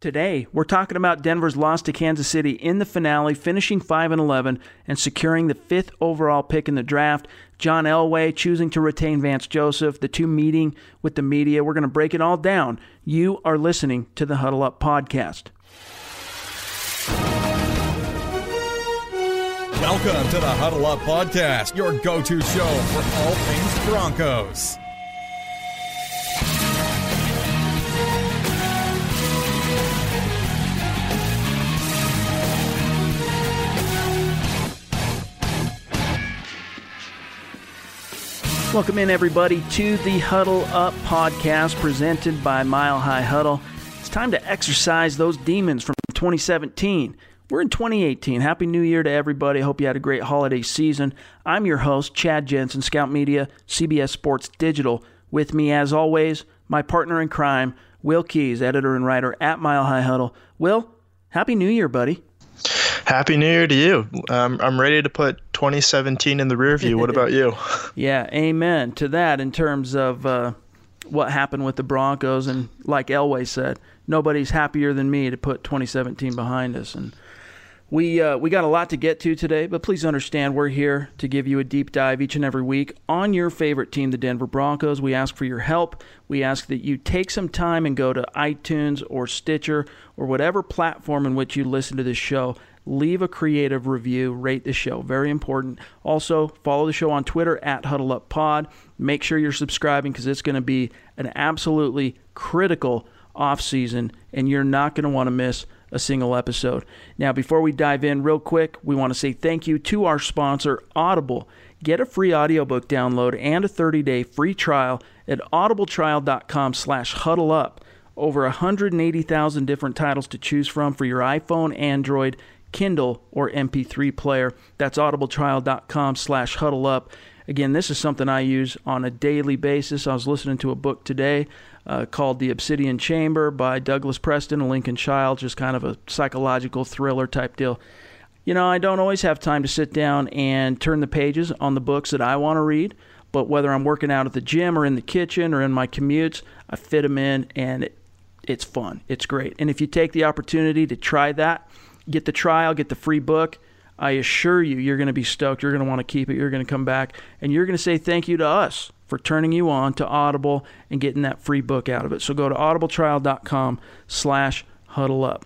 Today, we're talking about Denver's loss to Kansas City in the finale, finishing 5 and 11 and securing the 5th overall pick in the draft. John Elway choosing to retain Vance Joseph, the two meeting with the media. We're going to break it all down. You are listening to the Huddle Up podcast. Welcome to the Huddle Up podcast, your go-to show for all things Broncos. Welcome in, everybody, to the Huddle Up podcast presented by Mile High Huddle. It's time to exercise those demons from 2017. We're in 2018. Happy New Year to everybody. Hope you had a great holiday season. I'm your host, Chad Jensen, Scout Media, CBS Sports Digital. With me, as always, my partner in crime, Will Keys, editor and writer at Mile High Huddle. Will, Happy New Year, buddy. Happy New Year to you. Um, I'm ready to put 2017 in the rear view. What about you? yeah, amen to that in terms of uh, what happened with the Broncos. And like Elway said, nobody's happier than me to put 2017 behind us. And we uh, we got a lot to get to today, but please understand we're here to give you a deep dive each and every week on your favorite team, the Denver Broncos. We ask for your help. We ask that you take some time and go to iTunes or Stitcher or whatever platform in which you listen to this show leave a creative review, rate the show. Very important. Also, follow the show on Twitter at HuddleUpPod. Make sure you're subscribing because it's going to be an absolutely critical off season, and you're not going to want to miss a single episode. Now, before we dive in, real quick, we want to say thank you to our sponsor, Audible. Get a free audiobook download and a 30-day free trial at audibletrial.com slash huddle up. Over 180,000 different titles to choose from for your iPhone, Android, Kindle, or MP3 player. That's audibletrial.com slash huddle up. Again, this is something I use on a daily basis. I was listening to a book today uh, called The Obsidian Chamber by Douglas Preston and Lincoln Child, just kind of a psychological thriller type deal. You know, I don't always have time to sit down and turn the pages on the books that I want to read, but whether I'm working out at the gym or in the kitchen or in my commutes, I fit them in and it, it's fun. It's great. And if you take the opportunity to try that, get the trial, get the free book. I assure you, you're going to be stoked. You're going to want to keep it. You're going to come back and you're going to say thank you to us for turning you on to Audible and getting that free book out of it. So go to audibletrial.com slash huddle up.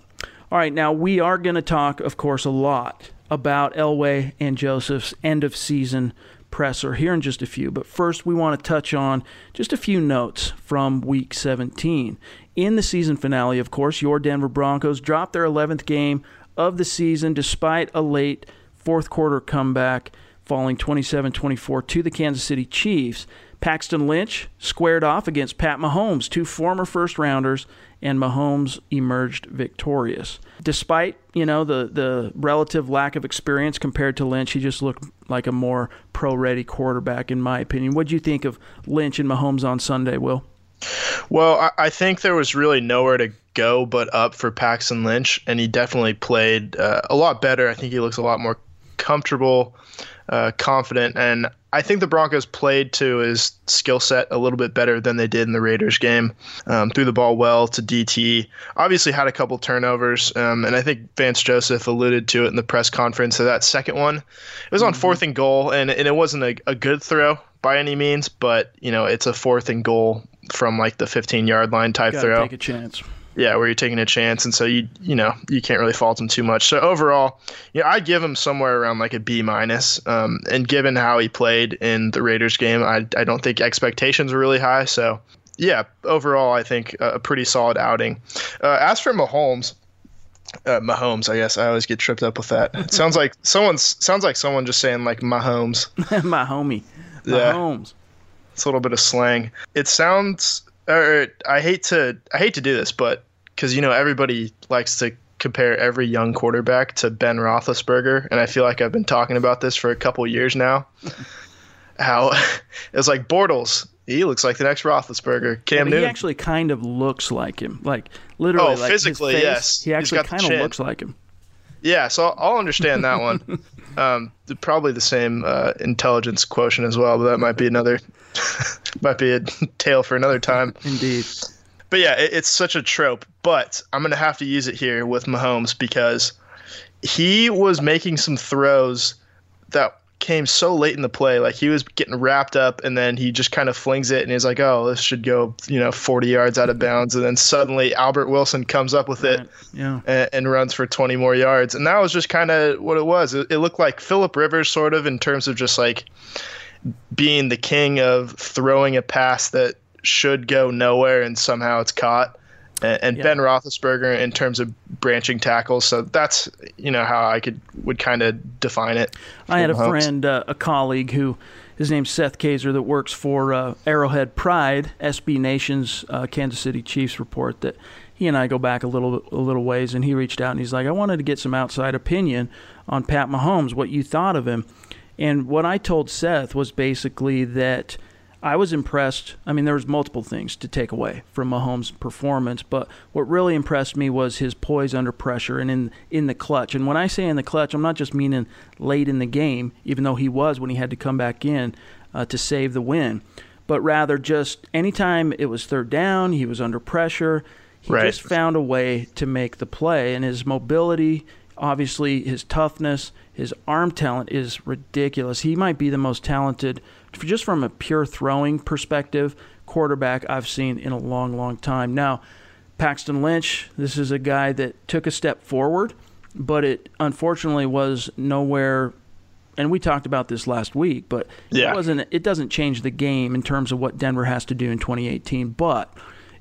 All right, now we are going to talk, of course, a lot about Elway and Joseph's end of season presser here in just a few. But first, we want to touch on just a few notes from week 17. In the season finale, of course, your Denver Broncos dropped their 11th game of the season despite a late fourth quarter comeback falling 27 24 to the Kansas City Chiefs. Paxton Lynch squared off against Pat Mahomes, two former first rounders, and Mahomes emerged victorious. Despite, you know, the, the relative lack of experience compared to Lynch, he just looked like a more pro ready quarterback, in my opinion. What do you think of Lynch and Mahomes on Sunday, Will? Well, I think there was really nowhere to go but up for Paxton Lynch, and he definitely played uh, a lot better. I think he looks a lot more comfortable, uh, confident, and I think the Broncos played to his skill set a little bit better than they did in the Raiders game. Um, threw the ball well to DT. Obviously had a couple turnovers, um, and I think Vance Joseph alluded to it in the press conference. So that second one, it was on mm-hmm. fourth and goal, and, and it wasn't a, a good throw by any means, but you know it's a fourth and goal from like the 15 yard line type throw. Take a chance yeah, where you're taking a chance, and so you you know you can't really fault him too much. So overall, you know, I'd give him somewhere around like a B minus. Um, and given how he played in the Raiders game, I I don't think expectations were really high. So yeah, overall, I think a pretty solid outing. Uh, as for Mahomes. Uh, Mahomes, I guess I always get tripped up with that. It sounds like someone's sounds like someone just saying like Mahomes. my homie, Mahomes. Yeah. It's a little bit of slang. It sounds or I hate to I hate to do this, but because you know everybody likes to compare every young quarterback to Ben Roethlisberger, and I feel like I've been talking about this for a couple years now. How it's like Bortles, he looks like the next Roethlisberger. Cam Yeah, Newton, he actually kind of looks like him. Like literally, Oh, like physically, face, yes. He actually kind of looks like him. yeah. So I'll, I'll understand that one. um, probably the same uh, intelligence quotient as well, but that might be another, might be a tale for another time. Indeed. But yeah, it, it's such a trope. But I'm gonna have to use it here with Mahomes because he was making some throws that came so late in the play. Like he was getting wrapped up, and then he just kind of flings it, and he's like, "Oh, this should go, you know, 40 yards out of bounds." And then suddenly Albert Wilson comes up with it Yeah. and, and runs for 20 more yards. And that was just kind of what it was. It, it looked like Philip Rivers, sort of, in terms of just like being the king of throwing a pass that should go nowhere and somehow it's caught. And, and Yeah. Ben Roethlisberger in terms of branching tackles. So that's you know how I could would kind of define it. I had a for Mahomes. friend, uh, a colleague who, his name's Seth Keysor, that works for uh, Arrowhead Pride, SB Nation's uh, Kansas City Chiefs report. That he and I go back a little a little ways, and he reached out and he's like, I wanted to get some outside opinion on Pat Mahomes, what you thought of him, and what I told Seth was basically that. I was impressed. I mean, there was multiple things to take away from Mahomes' performance, but what really impressed me was his poise under pressure and in in the clutch. And when I say in the clutch, I'm not just meaning late in the game, even though he was when he had to come back in uh, to save the win, but rather just anytime it was third down, he was under pressure. He Right. just found a way to make the play, and his mobility, obviously his toughness, his arm talent is ridiculous. He might be the most talented, just from a pure throwing perspective, quarterback I've seen in a long, long time. Now, Paxton Lynch, this is a guy that took a step forward, but it unfortunately was nowhere. And we talked about this last week, but Yeah. it wasn't. It doesn't change the game in terms of what Denver has to do in 2018. But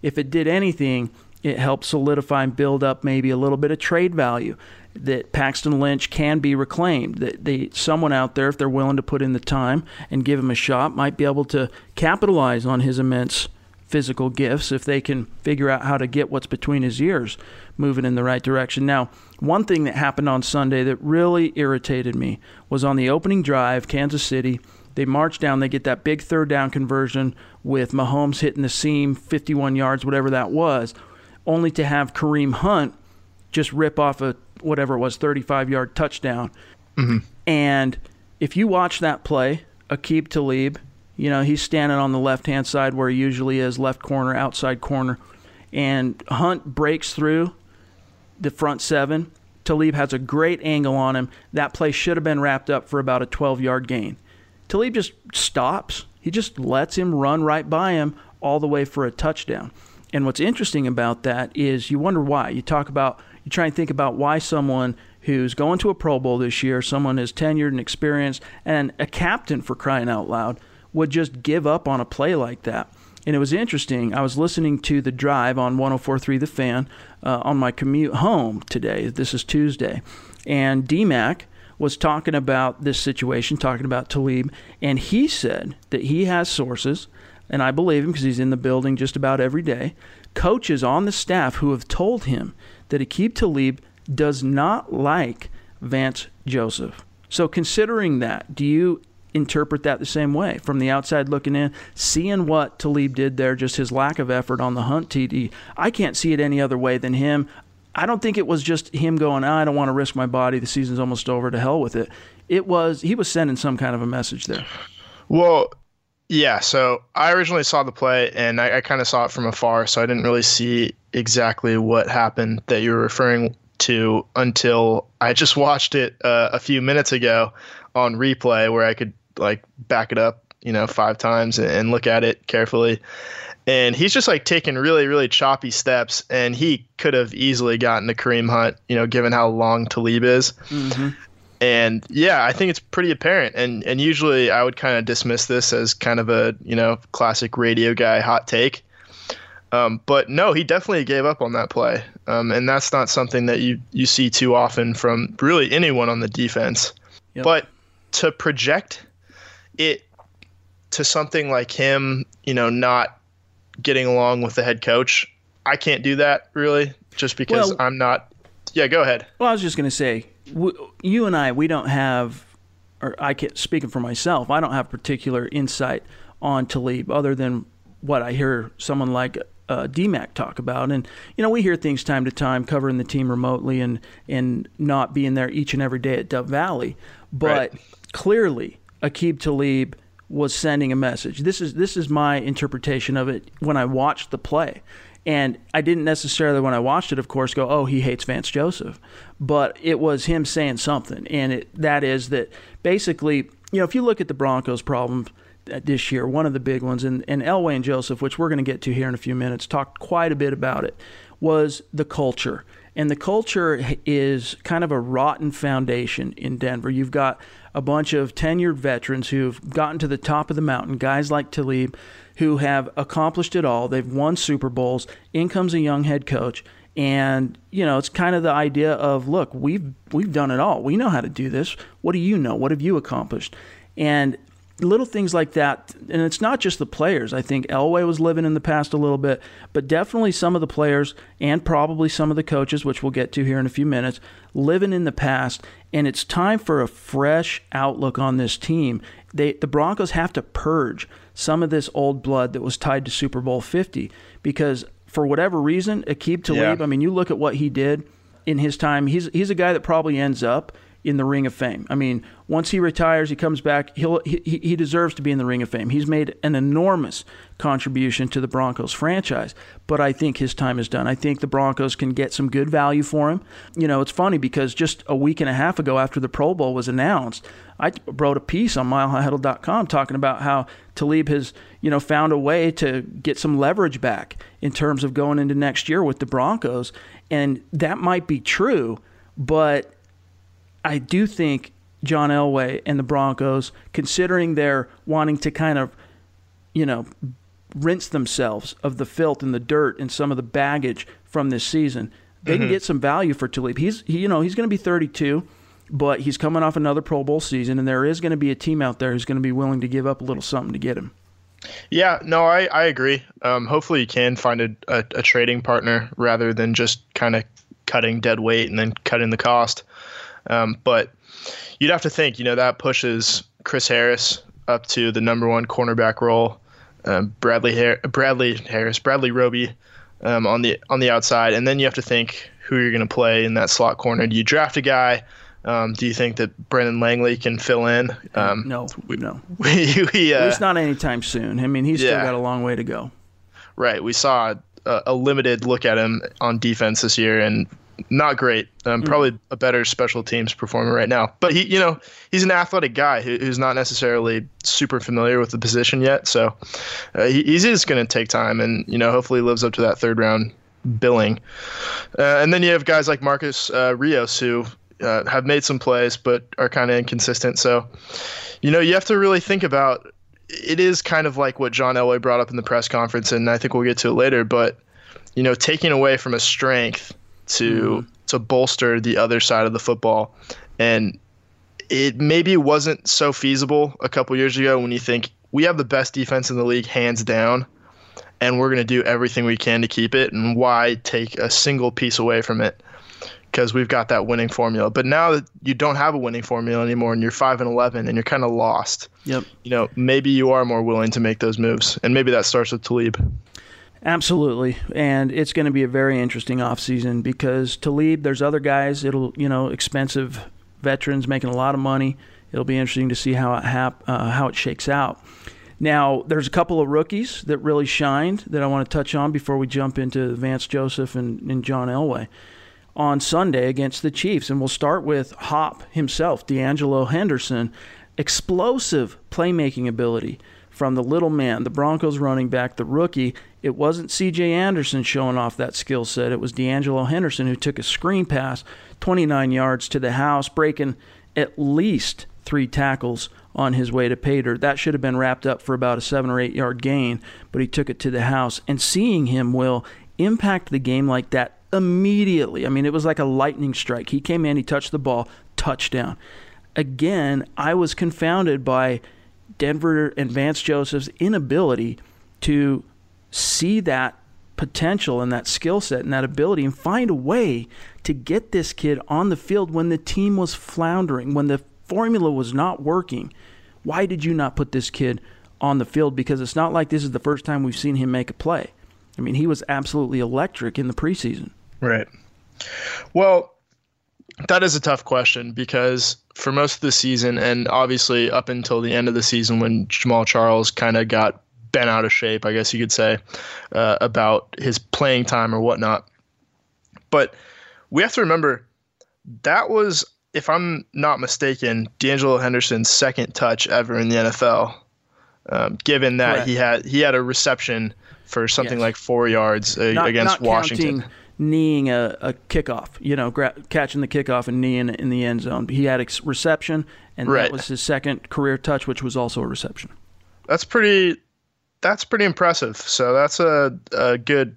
if it did anything, it helped solidify and build up maybe a little bit of trade value that Paxton Lynch can be reclaimed. That they someone out there, if they're willing to put in the time and give him a shot, might be able to capitalize on his immense physical gifts if they can figure out how to get what's between his ears moving in the right direction. Now, one thing that happened on Sunday that really irritated me was on the opening drive, Kansas City. They march down, they get that big third down conversion with Mahomes hitting the seam 51 yards, whatever that was, only to have Kareem Hunt just rip off a whatever it was 35 yard touchdown. Mm-hmm. And if you watch that play, Aqib Talib, you know, he's standing on the left hand side where he usually is, left corner, outside corner. And Hunt breaks through the front seven. Talib has a great angle on him. That play should have been wrapped up for about a 12 yard gain. Talib just stops. He just lets him run right by him all the way for a touchdown. And what's interesting about that is you wonder why. You talk about, you try and think about why someone who's going to a Pro Bowl this year, someone who's tenured and experienced, and a captain for crying out loud, would just give up on a play like that. And it was interesting. I was listening to the drive on 1043 The Fan uh, on my commute home today. This is Tuesday. And DMAC was talking about this situation, talking about Talib, and he said that he has sources, and I believe him because he's in the building just about every day, coaches on the staff who have told him that Aqib Talib does not like Vance Joseph. So, considering that, do you interpret that the same way from the outside looking in, seeing what Talib did there, just his lack of effort on the Hunt TD? I can't see it any other way than him. I don't think it was just him going, I don't want to risk my body. The season's almost over. To hell with it. It was, he was sending some kind of a message there. Well, yeah. So I originally saw the play, and I, I kind of saw it from afar, so I didn't really see exactly what happened that you were referring to until I just watched it uh, a few minutes ago on replay, where I could like back it up, you know, five times and, and look at it carefully. And he's just like taking really, really choppy steps, and he could have easily gotten to Kareem Hunt, you know, given how long Talib is. And yeah, I think it's pretty apparent. And and usually I would kind of dismiss this as kind of a you know classic radio guy hot take. Um, but no, he definitely gave up on that play, um, and that's not something that you you see too often from really anyone on the defense. Yep. But to project it to something like him, you know, not getting along with the head coach, I can't do that really. just because Well- I'm not. Yeah, go ahead. Well, I was just going to say, w- you and I, we don't have, or I can speaking for myself, I don't have particular insight on Talib other than what I hear someone like uh, DMAC talk about. And you know, we hear things time to time, covering the team remotely and and not being there each and every day at Dove Valley. But Right. clearly, Aqib Talib was sending a message. This is this is my interpretation of it when I watched the play. And I didn't necessarily, when I watched it, of course, go, "Oh, he hates Vance Joseph," but it was him saying something, and it, that is that basically, you know, if you look at the Broncos' problems uh, this year, one of the big ones, and, and Elway and Joseph, which we're going to get to here in a few minutes, talked quite a bit about it, was the culture. And the culture is kind of a rotten foundation in Denver. You've got a bunch of tenured veterans who've gotten to the top of the mountain, guys like Talib, who have accomplished it all. They've won Super Bowls. In comes a young head coach. And you know, it's kind of the idea of, look, we've we've done it all. We know how to do this. What do you know? What have you accomplished? And little things like that. And it's not just the players. I think Elway was living in the past a little bit, but definitely some of the players and probably some of the coaches, which we'll get to here in a few minutes, living in the past. And it's time for a fresh outlook on this team. They, the Broncos have to purge some of this old blood that was tied to Super Bowl 50 because for whatever reason, Aqib Talib, Yeah. I mean, you look at what he did in his time. He's he's a guy that probably ends up in the Ring of Fame. I mean, once he retires, he comes back. He'll he, he deserves to be in the Ring of Fame. He's made an enormous contribution to the Broncos franchise, but I think his time is done. I think the Broncos can get some good value for him. You know, it's funny because just a week and a half ago, after the Pro Bowl was announced, I wrote a piece on milehighhuddle.com talking about how Talib has, you know, found a way to get some leverage back in terms of going into next year with the Broncos, and that might be true, but I do think John Elway and the Broncos, considering they're wanting to kind of, you know, rinse themselves of the filth and the dirt and some of the baggage from this season, they can get some value for Talib. He's, he, you know, he's going to be 32, but he's coming off another Pro Bowl season, and there is going to be a team out there who's going to be willing to give up a little something to get him. Yeah, no, I, I agree. Um, hopefully, you can find a, a, a trading partner rather than just kind of cutting dead weight and then cutting the cost. Um, but you'd have to think, you know, that pushes Chris Harris up to the number one cornerback role. Um, Bradley Har- Bradley Harris, Bradley Roby um, on the on the outside, and then you have to think who you're going to play in that slot corner. Do you draft a guy? Um, do you think that Brendan Langley can fill in? Um, No, no. we, we, uh, At least not anytime soon. I mean, he's still got a long way to go. Right. We saw a, a limited look at him on defense this year, and not great. Um, Probably a better special teams performer right now. But he, you know, he's an athletic guy who, who's not necessarily super familiar with the position yet. So uh, he, he's just going to take time, and you know, hopefully lives up to that third round billing. Uh, and then you have guys like Marcus uh, Rios who uh, have made some plays but are kind of inconsistent. So, you know, you have to really think about. It is kind of like what John Elway brought up in the press conference, and I think we'll get to it later. But you know, taking away from a strength to mm-hmm. to bolster the other side of the football, and it maybe wasn't so feasible a couple years ago when you think we have the best defense in the league hands down and we're going to do everything we can to keep it and why take a single piece away from it? Because we've got that winning formula. But now that you don't have a winning formula anymore and you're 5 and 11 and you're kind of lost Yep. you know maybe you are more willing to make those moves. And maybe that starts with Talib Absolutely. And it's going to be a very interesting offseason because Talib, there's other guys, it'll, you know, expensive veterans making a lot of money. It'll be interesting to see how it hap- uh, how it shakes out. Now, there's a couple of rookies that really shined that I want to touch on before we jump into Vance Joseph and, and John Elway on Sunday against the Chiefs. And we'll start with Hop himself, D'Angelo Henderson. Explosive playmaking ability from the little man, the Broncos running back, the rookie. It wasn't CJ Anderson showing off that skill set. It was D'Angelo Henderson who took a screen pass 29 yards to the house, breaking at least three tackles on his way to Pater. That should have been wrapped up for about a seven or eight yard gain, but he took it to the house. And seeing him will impact the game like that immediately. I mean, it was like a lightning strike. He came in, he touched the ball, touchdown. Again, I was confounded by Denver and Vance Joseph's inability to see that potential and that skill set and that ability and find a way to get this kid on the field when the team was floundering, when the formula was not working. Why did you not put this kid on the field? Because it's not like this is the first time we've seen him make a play. I mean, he was absolutely electric in the preseason. Right. Well, that is a tough question because for most of the season, and obviously up until the end of the season when Jamaal Charles kind of got bent out of shape, I guess you could say, uh, about his playing time or whatnot. But we have to remember that was, if I'm not mistaken, D'Angelo Henderson's second touch ever in the NFL. Um, given that Correct. he had he had a reception for something yes. like four yards uh, not, against not Washington. Counting kneeing a, a kickoff, you know, gra- catching the kickoff and kneeing in the end zone. He had a reception, and right. that was his second career touch, which was also a reception. That's pretty. That's pretty impressive. So that's a, a good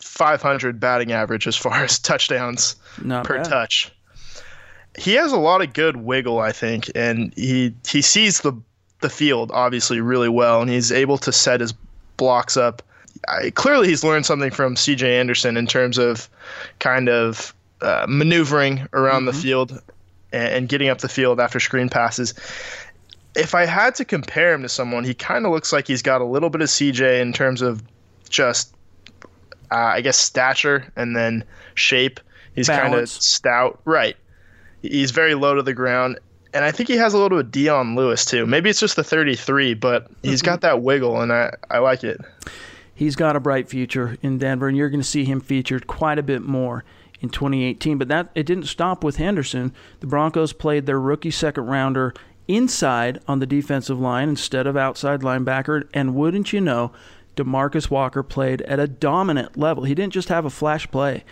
500 batting average as far as touchdowns Not per bad. touch. He has a lot of good wiggle, I think, and he he sees the the field obviously really well, and he's able to set his blocks up I, clearly he's learned something from C.J. Anderson in terms of kind of uh, maneuvering around mm-hmm. the field and, and, getting up the field after screen passes. If I had to compare him to someone, he kind of looks like he's got a little bit of C.J. in terms of just, uh, I guess, stature and then shape. He's kind of stout, right? He's very low to the ground and I think he has a little bit of Dion Lewis too. Maybe it's just the 33, but he's got that wiggle, and I, I like it he's got a bright future in Denver, and you're going to see him featured quite a bit more in 2018. But that it didn't stop with Henderson. The Broncos played their rookie second rounder inside on the defensive line instead of outside linebacker, and wouldn't you know, DeMarcus Walker played at a dominant level. He didn't just have a flash play.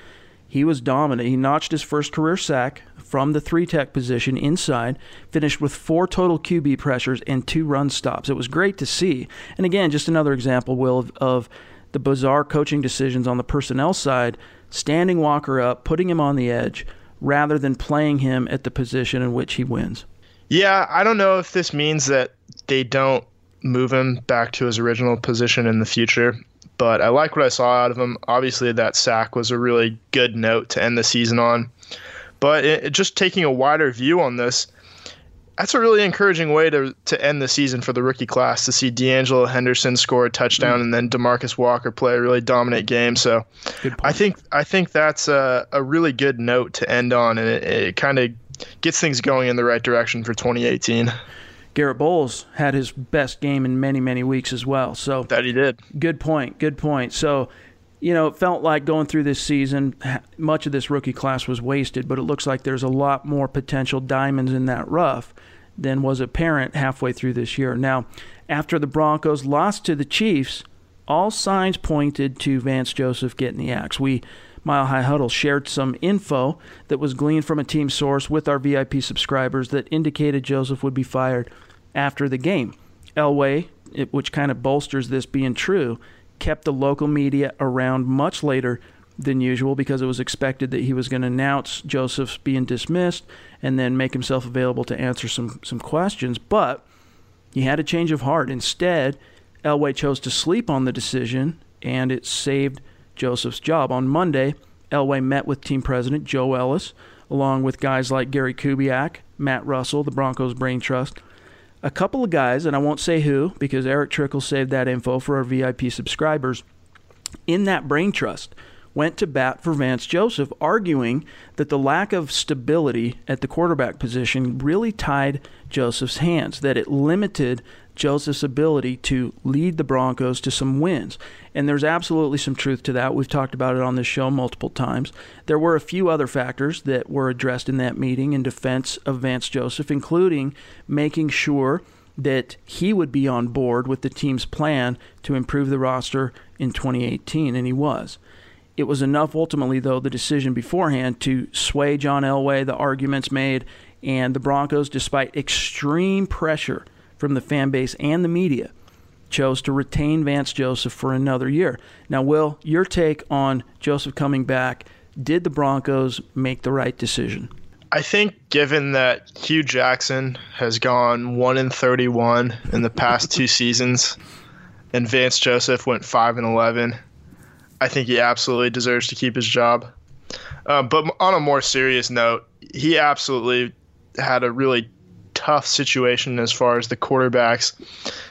He was dominant. He notched his first career sack from the three tech position inside, finished with four total QB pressures and two run stops. It was great to see. And again, just another example, Will, of, of the bizarre coaching decisions on the personnel side, standing Walker up, putting him on the edge, rather than playing him at the position in which he wins. Yeah, I don't know if this means that they don't move him back to his original position in the future, but I like what I saw out of him. Obviously, that sack was a really good note to end the season on. But it, just taking a wider view on this, that's a really encouraging way to to end the season for the rookie class to see D'Angelo Henderson score a touchdown mm. and then DeMarcus Walker play a really dominant game. So I think I think that's a, a really good note to end on, and it, it kind of gets things going in the right direction for 2018. Garett Bolles had his best game in many many weeks as well. So that he did. Good point. Good point. So you know, it felt like going through this season, much of this rookie class was wasted, but it looks like there's a lot more potential diamonds in that rough than was apparent halfway through this year. Now, after the Broncos lost to the Chiefs, all signs pointed to Vance Joseph getting the axe. We, Mile High Huddle, shared some info that was gleaned from a team source with our VIP subscribers that indicated Joseph would be fired after the game. Elway, which kind of bolsters this being true, kept the local media around much later than usual because it was expected that he was going to announce Joseph's being dismissed and then make himself available to answer some, some questions. But he had a change of heart. Instead, Elway chose to sleep on the decision, and it saved Joseph's job. On Monday, Elway met with team president Joe Ellis, along with guys like Gary Kubiak, Matt Russell, the Broncos Brain Trust, a couple of guys, and I won't say who because Erick Trickel saved that info for our VIP subscribers, in that brain trust went to bat for Vance Joseph, arguing that the lack of stability at the quarterback position really tied Joseph's hands, that it limited Joseph's ability to lead the Broncos to some wins. And there's absolutely some truth to that. We've talked about it on this show multiple times. There were a few other factors that were addressed in that meeting in defense of Vance Joseph, including making sure that he would be on board with the team's plan to improve the roster in 2018, and he was. It was enough ultimately, though, the decision beforehand to sway John Elway, the arguments made, and the Broncos, despite extreme pressure from the fan base and the media, chose to retain Vance Joseph for another year. Now, Will, your take on Joseph coming back, did the Broncos make the right decision? I think given that Hue Jackson has gone 1 in 31 in the past two seasons and Vance Joseph went 5 and 11, I think he absolutely deserves to keep his job. Uh, but on a more serious note, he absolutely had a really tough situation as far as the quarterbacks,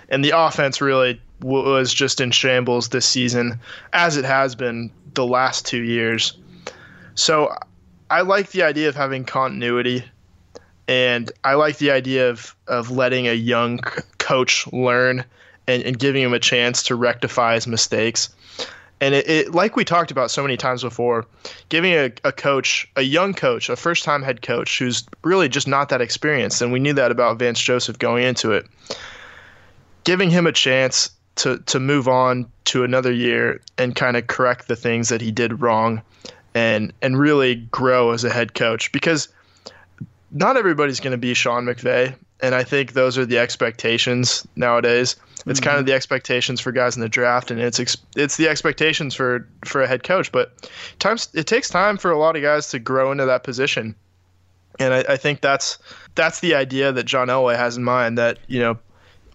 and the offense really was just in shambles this season, as it has been the last two years. So I like the idea of having continuity, and I like the idea of, of letting a young coach learn and, and giving him a chance to rectify his mistakes. And it, it, like we talked about so many times before, giving a, a coach, a young coach, a first time head coach who's really just not that experienced, and we knew that about Vance Joseph going into it, giving him a chance to, to move on to another year and kind of correct the things that he did wrong and and really grow as a head coach because not everybody's going to be Sean McVay and I think those are the expectations nowadays. It's mm-hmm. kind of the expectations for guys in the draft, and it's it's the expectations for for a head coach. But times it takes time for a lot of guys to grow into that position, and I, I think that's that's the idea that John Elway has in mind. That you know,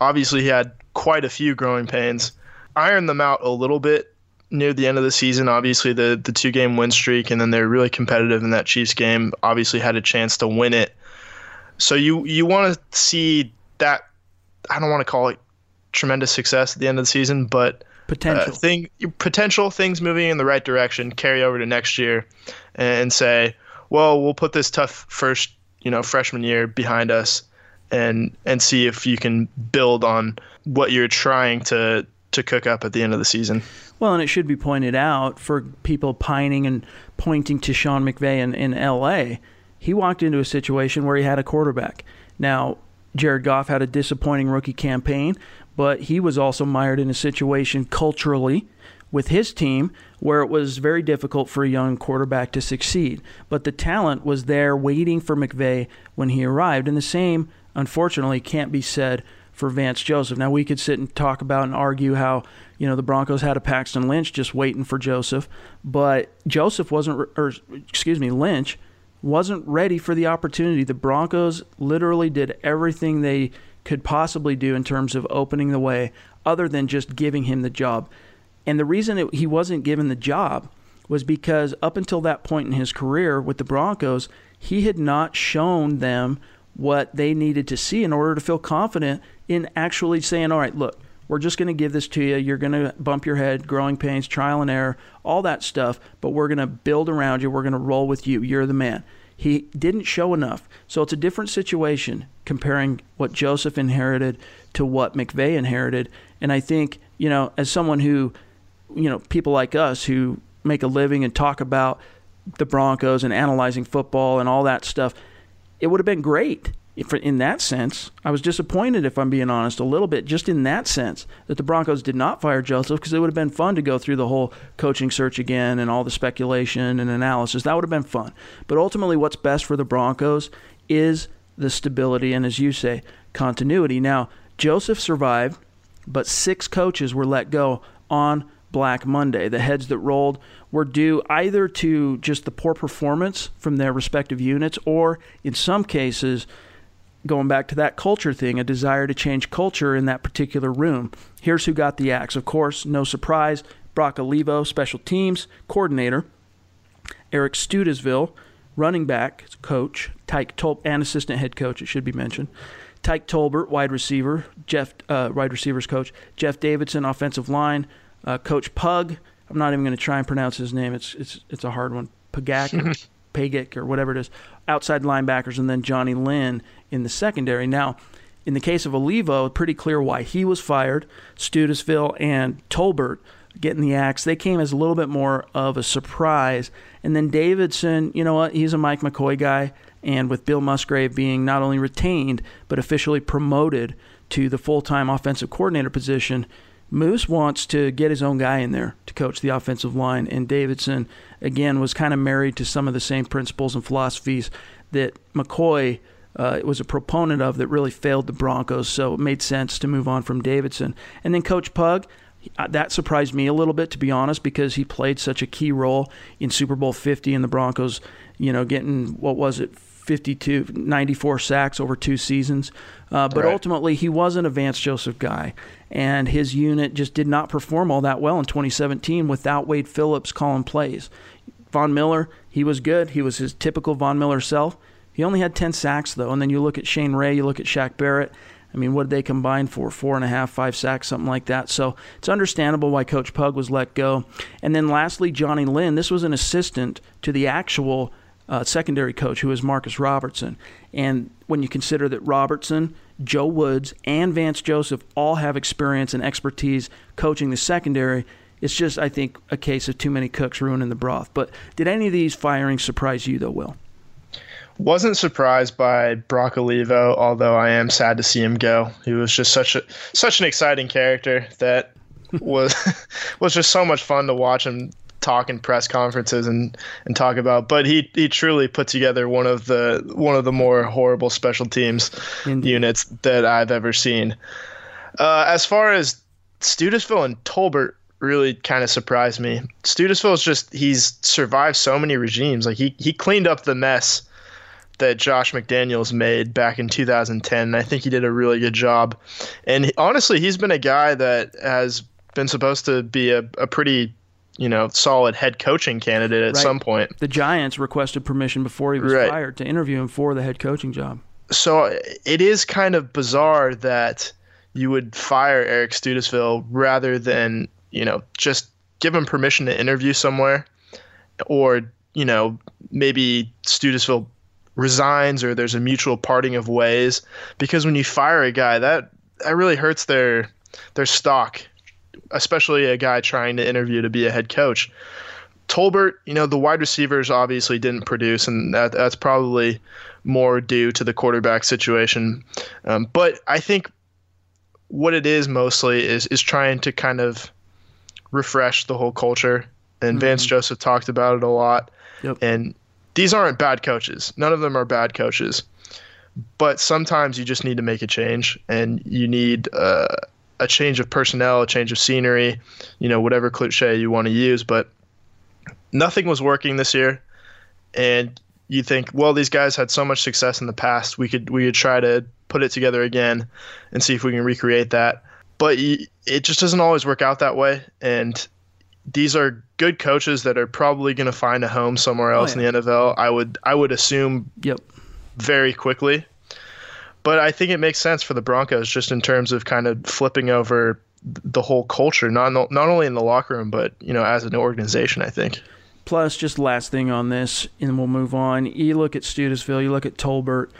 obviously he had quite a few growing pains, ironed them out a little bit near the end of the season. Obviously the the two game win streak, and then they're really competitive in that Chiefs game. Obviously had a chance to win it so you you want to see that I don't want to call it tremendous success at the end of the season, but potential uh, thing potential things moving in the right direction carry over to next year and say, well, we'll put this tough first you know freshman year behind us and and see if you can build on what you're trying to to cook up at the end of the season. Well, and it should be pointed out for people pining and pointing to Sean McVay in, in L.A he walked into a situation where he had a quarterback. Now, Jared Goff had a disappointing rookie campaign, but he was also mired in a situation culturally with his team where it was very difficult for a young quarterback to succeed. But the talent was there waiting for McVay when he arrived. And the same, unfortunately, can't be said for Vance Joseph. Now, we could sit and talk about and argue how, you know, the Broncos had a Paxton Lynch just waiting for Joseph, but Joseph wasn't, or excuse me, Lynch wasn't ready for the opportunity. The Broncos literally did everything they could possibly do in terms of opening the way, other than just giving him the job. And the reason it, he wasn't given the job was because up until that point in his career with the Broncos, he had not shown them what they needed to see in order to feel confident in actually saying, all right, look, we're just going to give this to you. You're going to bump your head, growing pains, trial and error, all that stuff, but we're going to build around you. We're going to roll with you. You're the man. He didn't show enough. So it's a different situation comparing what Joseph inherited to what McVay inherited. And I think, you know, as someone who, you know, people like us who make a living and talk about the Broncos and analyzing football and all that stuff, it would have been great if, in that sense. I was disappointed, if I'm being honest, a little bit, just in that sense, that the Broncos did not fire Joseph because it would have been fun to go through the whole coaching search again and all the speculation and analysis. That would have been fun. But ultimately, what's best for the Broncos is the stability and, as you say, continuity. Now, Joseph survived, but six coaches were let go on Black Monday. The heads that rolled were due either to just the poor performance from their respective units or, in some cases, going back to that culture thing, a desire to change culture in that particular room. Here's who got the axe. Of course, no surprise, Brock Olivo, special teams coordinator, Eric Studesville, running back coach, Tyke Tolbert, and assistant head coach, it should be mentioned. Tyke Tolbert, wide receiver, Jeff, uh, wide receivers coach, Jeff Davidson, offensive line, uh, Coach Pug. I'm not even going to try and pronounce his name. It's it's it's a hard one. Pagak, Pagic, or whatever it is. Outside linebackers, and then Johnnie Lynn in the secondary. Now, in the case of Olivo, pretty clear why he was fired. Studesville and Tolbert getting the axe, they came as a little bit more of a surprise. And then Davidson, you know what? He's a Mike McCoy guy. And with Bill Musgrave being not only retained, but officially promoted to the full time offensive coordinator position, Moose wants to get his own guy in there to coach the offensive line. And Davidson, again, was kind of married to some of the same principles and philosophies that McCoy uh, was a proponent of that really failed the Broncos. So it made sense to move on from Davidson. And then Coach Pug, uh, that surprised me a little bit, to be honest, because he played such a key role in Super Bowl 50 and the Broncos, you know, getting, what was it, 52, 94 sacks over two seasons. Uh, but Right. ultimately, he wasn't a Vance Joseph guy, and his unit just did not perform all that well in 2017 without Wade Phillips calling plays. Von Miller, he was good. He was his typical Von Miller self. He only had 10 sacks, though. And then you look at Shane Ray, you look at Shaq Barrett. I mean, what did they combine for? Four and a half, five sacks, something like that. So it's understandable why Coach Pug was let go. And then lastly, Johnnie Lynn. This was an assistant to the actual uh, secondary coach, who is Marcus Robertson. And when you consider that Robertson, Joe Woods, and Vance Joseph all have experience and expertise coaching the secondary, it's just, I think, a case of too many cooks ruining the broth. But did any of these firings surprise you, though, Will? Wasn't surprised by Brock Olivo, although I am sad to see him go. He was just such a such an exciting character that was was just so much fun to watch him talk in press conferences and, and talk about. But he he truly put together one of the one of the more horrible special teams Indeed. units that I've ever seen. Uh, as far as Studesville and Tolbert really kind of surprised me. Studesville is just he's survived so many regimes. Like he he cleaned up the mess that Josh McDaniels made back in 2010. And I think he did a really good job. And he- honestly, he's been a guy that has been supposed to be a, a pretty, you know, solid head coaching candidate at Right. some point. The Giants requested permission before he was Right. fired to interview him for the head coaching job. So it is kind of bizarre that you would fire Eric Studesville rather than, you know, just give him permission to interview somewhere or, you know, maybe Studesville resigns or there's a mutual parting of ways because when you fire a guy that that really hurts their their stock especially a guy trying to interview to be a head coach Tolbert, you know, the wide receivers obviously didn't produce, and that, that's probably more due to the quarterback situation. Um, but I think what it is mostly is is trying to kind of refresh the whole culture. And Vance Joseph talked about it a lot. Yep. And these aren't bad coaches. None of them are bad coaches. But sometimes you just need to make a change, and you need uh, a change of personnel, a change of scenery, you know, whatever cliche you want to use. But nothing was working this year, and you think, well, these guys had so much success in the past. We could we could try to put it together again and see if we can recreate that. But it just doesn't always work out that way, and these are good coaches that are probably going to find a home somewhere oh, else yeah. in the NFL. I would I would assume Yep. very quickly. But I think it makes sense for the Broncos just in terms of kind of flipping over the whole culture, not not only in the locker room, but you know as an organization. I think. Plus, just last thing on this, and we'll move on. You look at Studesville, you look at Tolbert.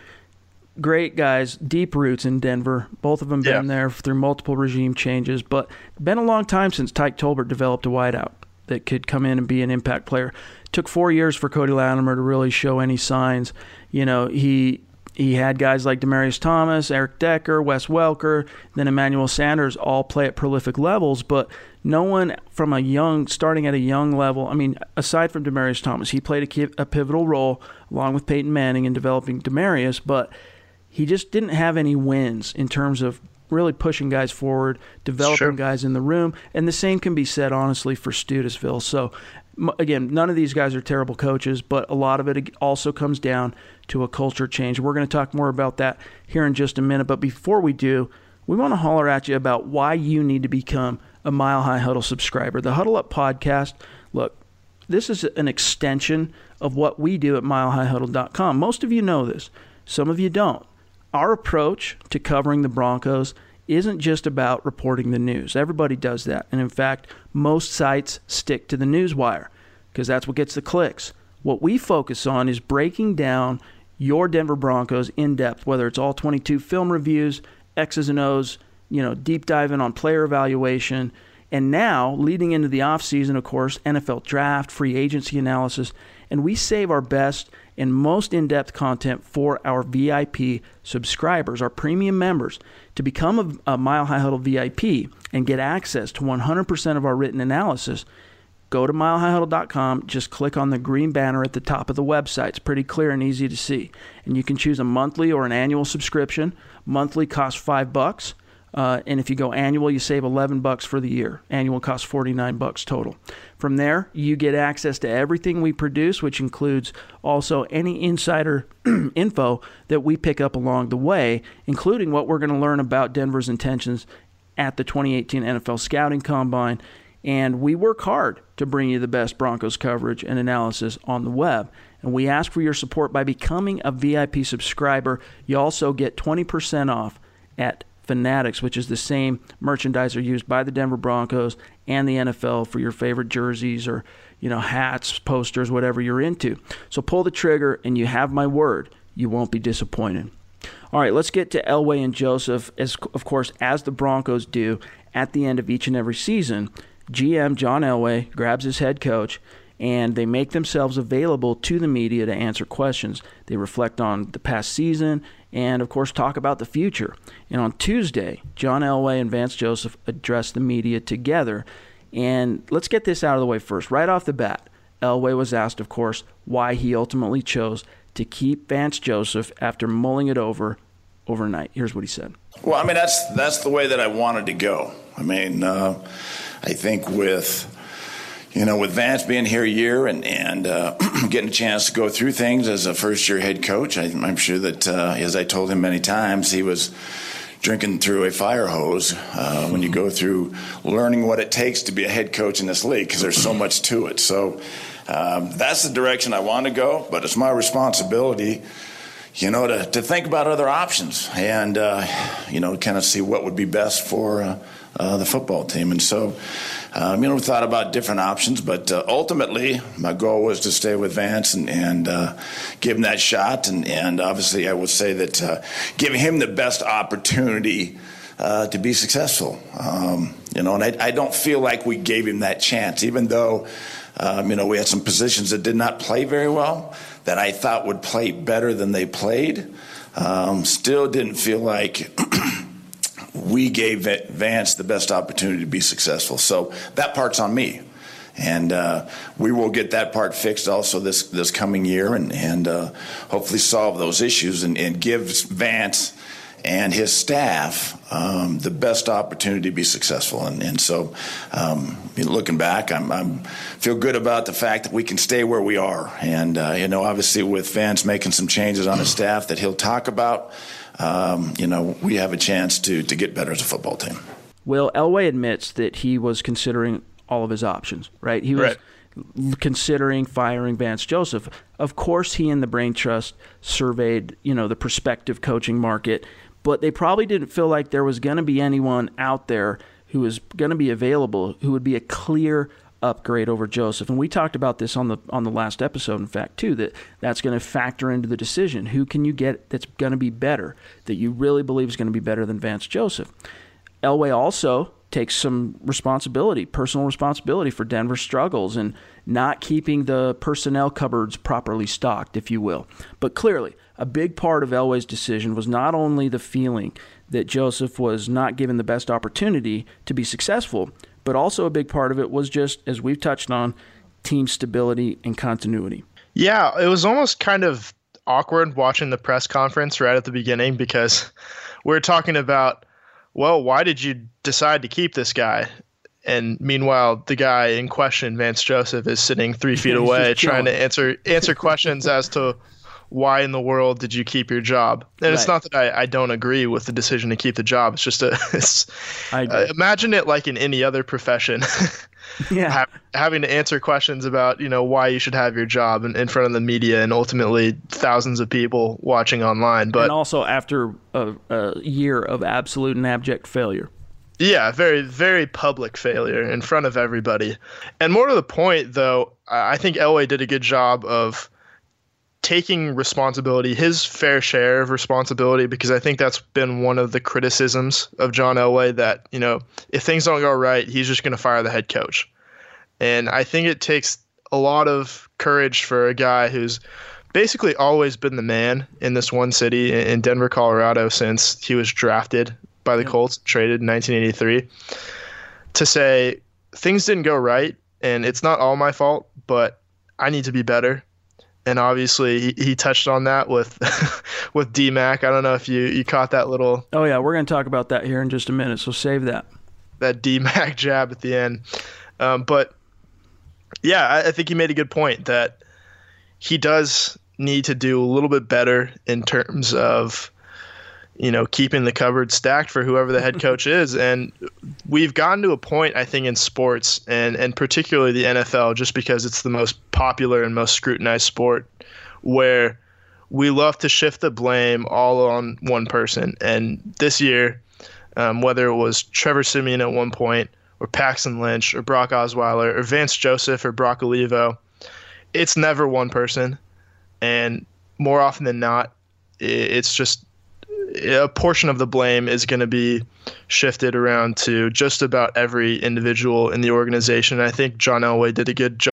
Great guys, deep roots in Denver. Both of them been Yeah. there through multiple regime changes, but been a long time since Tyke Tolbert developed a wideout that could come in and be an impact player. Took four years for Cody Latimer to really show any signs. You know, he he had guys like Demaryius Thomas, Eric Decker, Wes Welker, then Emmanuel Sanders all play at prolific levels, but no one from a young, starting at a young level. I mean, aside from Demaryius Thomas, he played a, a pivotal role along with Peyton Manning in developing Demaryius, but he just didn't have any wins in terms of really pushing guys forward, developing Sure. guys in the room, and the same can be said honestly for Studesville. So again, none of these guys are terrible coaches, but a lot of it also comes down to a culture change. We're going to talk more about that here in just a minute, but before we do, we want to holler at you about why you need to become a Mile High Huddle subscriber. The Huddle Up podcast, look, this is an extension of what we do at milehighhuddle.com. Most of you know this, some of you don't. Our approach to covering the Broncos isn't just about reporting the news. Everybody does that. And in fact, most sites stick to the news wire because that's what gets the clicks. What we focus on is breaking down your Denver Broncos in depth, whether it's all 22 film reviews, X's and O's, you know, deep diving on player evaluation, and now leading into the offseason, of course, NFL draft, free agency analysis, and we save our best and most in depth content for our VIP subscribers, our premium members. To become a, a Mile High Huddle VIP and get access to 100% of our written analysis, go to milehighhuddle.com, just click on the green banner at the top of the website. It's pretty clear and easy to see. And you can choose a monthly or an annual subscription. Monthly costs five bucks. Uh, and if you go annual, you save 11 bucks for the year. Annual costs 49 bucks total. From there, you get access to everything we produce, which includes also any insider info that we pick up along the way, including what we're going to learn about Denver's intentions at the 2018 NFL Scouting Combine. And we work hard to bring you the best Broncos coverage and analysis on the web. And we ask for your support by becoming a VIP subscriber. You also get 20% off at Fanatics, which is the same merchandiser used by the Denver Broncos and the NFL for your favorite jerseys or you know hats, posters, whatever you're into. So pull the trigger, and you have my word, you won't be disappointed. All right, let's get to Elway and Joseph, as of course as the Broncos do at the end of each and every season. GM John Elway grabs his head coach and they make themselves available to the media to answer questions. They reflect on the past season and, of course, talk about the future. And on Tuesday, John Elway and Vance Joseph addressed the media together. And let's get this out of the way first. Right off the bat, Elway was asked, of course, why he ultimately chose to keep Vance Joseph after mulling it over overnight. Here's what he said. Well, I mean, that's that's the way that I wanted to go. I mean, uh, I think with you know, with Vance being here a year and and uh, getting a chance to go through things as a first year head coach, I, am sure that uh, as I told him many times, he was drinking through a fire hose uh, when you go through learning what it takes to be a head coach in this league because there's so much to it. So um, that's the direction I want to go, but it's my responsibility you know, to, to think about other options and, uh, you know, kind of see what would be best for uh, the football team. And so, um, you know, we thought about different options, but uh, ultimately, my goal was to stay with Vance and, and uh, give him that shot. And, and obviously, I would say that uh, giving him the best opportunity uh, to be successful. Um, you know, and I, I, don't feel like we gave him that chance, even though, um, you know, we had some positions that did not play very well that I thought would play better than they played. Um, still didn't feel like we gave Vance the best opportunity to be successful. So that part's on me. And uh, we will get that part fixed also this, this coming year and, and uh, hopefully solve those issues and, and give Vance and his staff um, the best opportunity to be successful. And, and so, um, looking back, I'm, I'm, feel good about the fact that we can stay where we are. And uh, you know, obviously, with Vance making some changes on his staff that he'll talk about um, you know, we have a chance to to get better as a football team. Well, Elway admits that he was considering all of his options. Right, he was. Right. considering firing Vance Joseph. Of course, he and the Brain Trust surveyed, you know, the prospective coaching market, but they probably didn't feel like there was going to be anyone out there who was going to be available who would be a clear upgrade over Joseph. And we talked about this on the on the last episode, in fact, too. That that's going to factor into the decision. Who can you get that's going to be better? That you really believe is going to be better than Vance Joseph. Elway also takes some responsibility, personal responsibility for Denver's struggles and not keeping the personnel cupboards properly stocked, if you will. But clearly, a big part of Elway's decision was not only the feeling that Joseph was not given the best opportunity to be successful, but also a big part of it was just, as we've touched on, team stability and continuity. Yeah, it was almost kind of awkward watching the press conference right at the beginning because we are talking about, well, why did you decide to keep this guy? And meanwhile, the guy in question, Vance Joseph, is sitting three feet away trying to answer answer questions as to why in the world did you keep your job? And right. it's not that I, I don't agree with the decision to keep the job. It's just a, it's, uh, imagine it like in any other profession. yeah. Ha- having to answer questions about, you know, why you should have your job in, in front of the media and ultimately thousands of people watching online. But and also after a, a year of absolute and abject failure. Yeah, very, very public failure in front of everybody. And more to the point, though, I think Elway did a good job of taking responsibility, his fair share of responsibility, because I think that's been one of the criticisms of John Elway that, you know, if things don't go right, he's just going to fire the head coach. And I think it takes a lot of courage for a guy who's basically always been the man in this one city in Denver, Colorado, since he was drafted by the Colts, traded in 1983, to say things didn't go right and it's not all my fault, but I need to be better and obviously he, he touched on that with with D Mac. I don't know if you you caught that little. Oh yeah, we're going to talk about that here in just a minute. So save that. That D Mac jab at the end, um, but yeah, I, I think he made a good point that he does need to do a little bit better in terms of you know keeping the cupboard stacked for whoever the head coach is. And we've gotten to a point i think in sports and and particularly the NFL just because it's the most popular and most scrutinized sport where we love to shift the blame all on one person. And this year um, whether it was Trevor Siemian at one point or Paxton Lynch or Brock Osweiler or Vance Joseph or Brock Olivo it's never one person. And more often than not, it's just a portion of the blame is going to be shifted around to just about every individual in the organization. I think John Elway did a good job.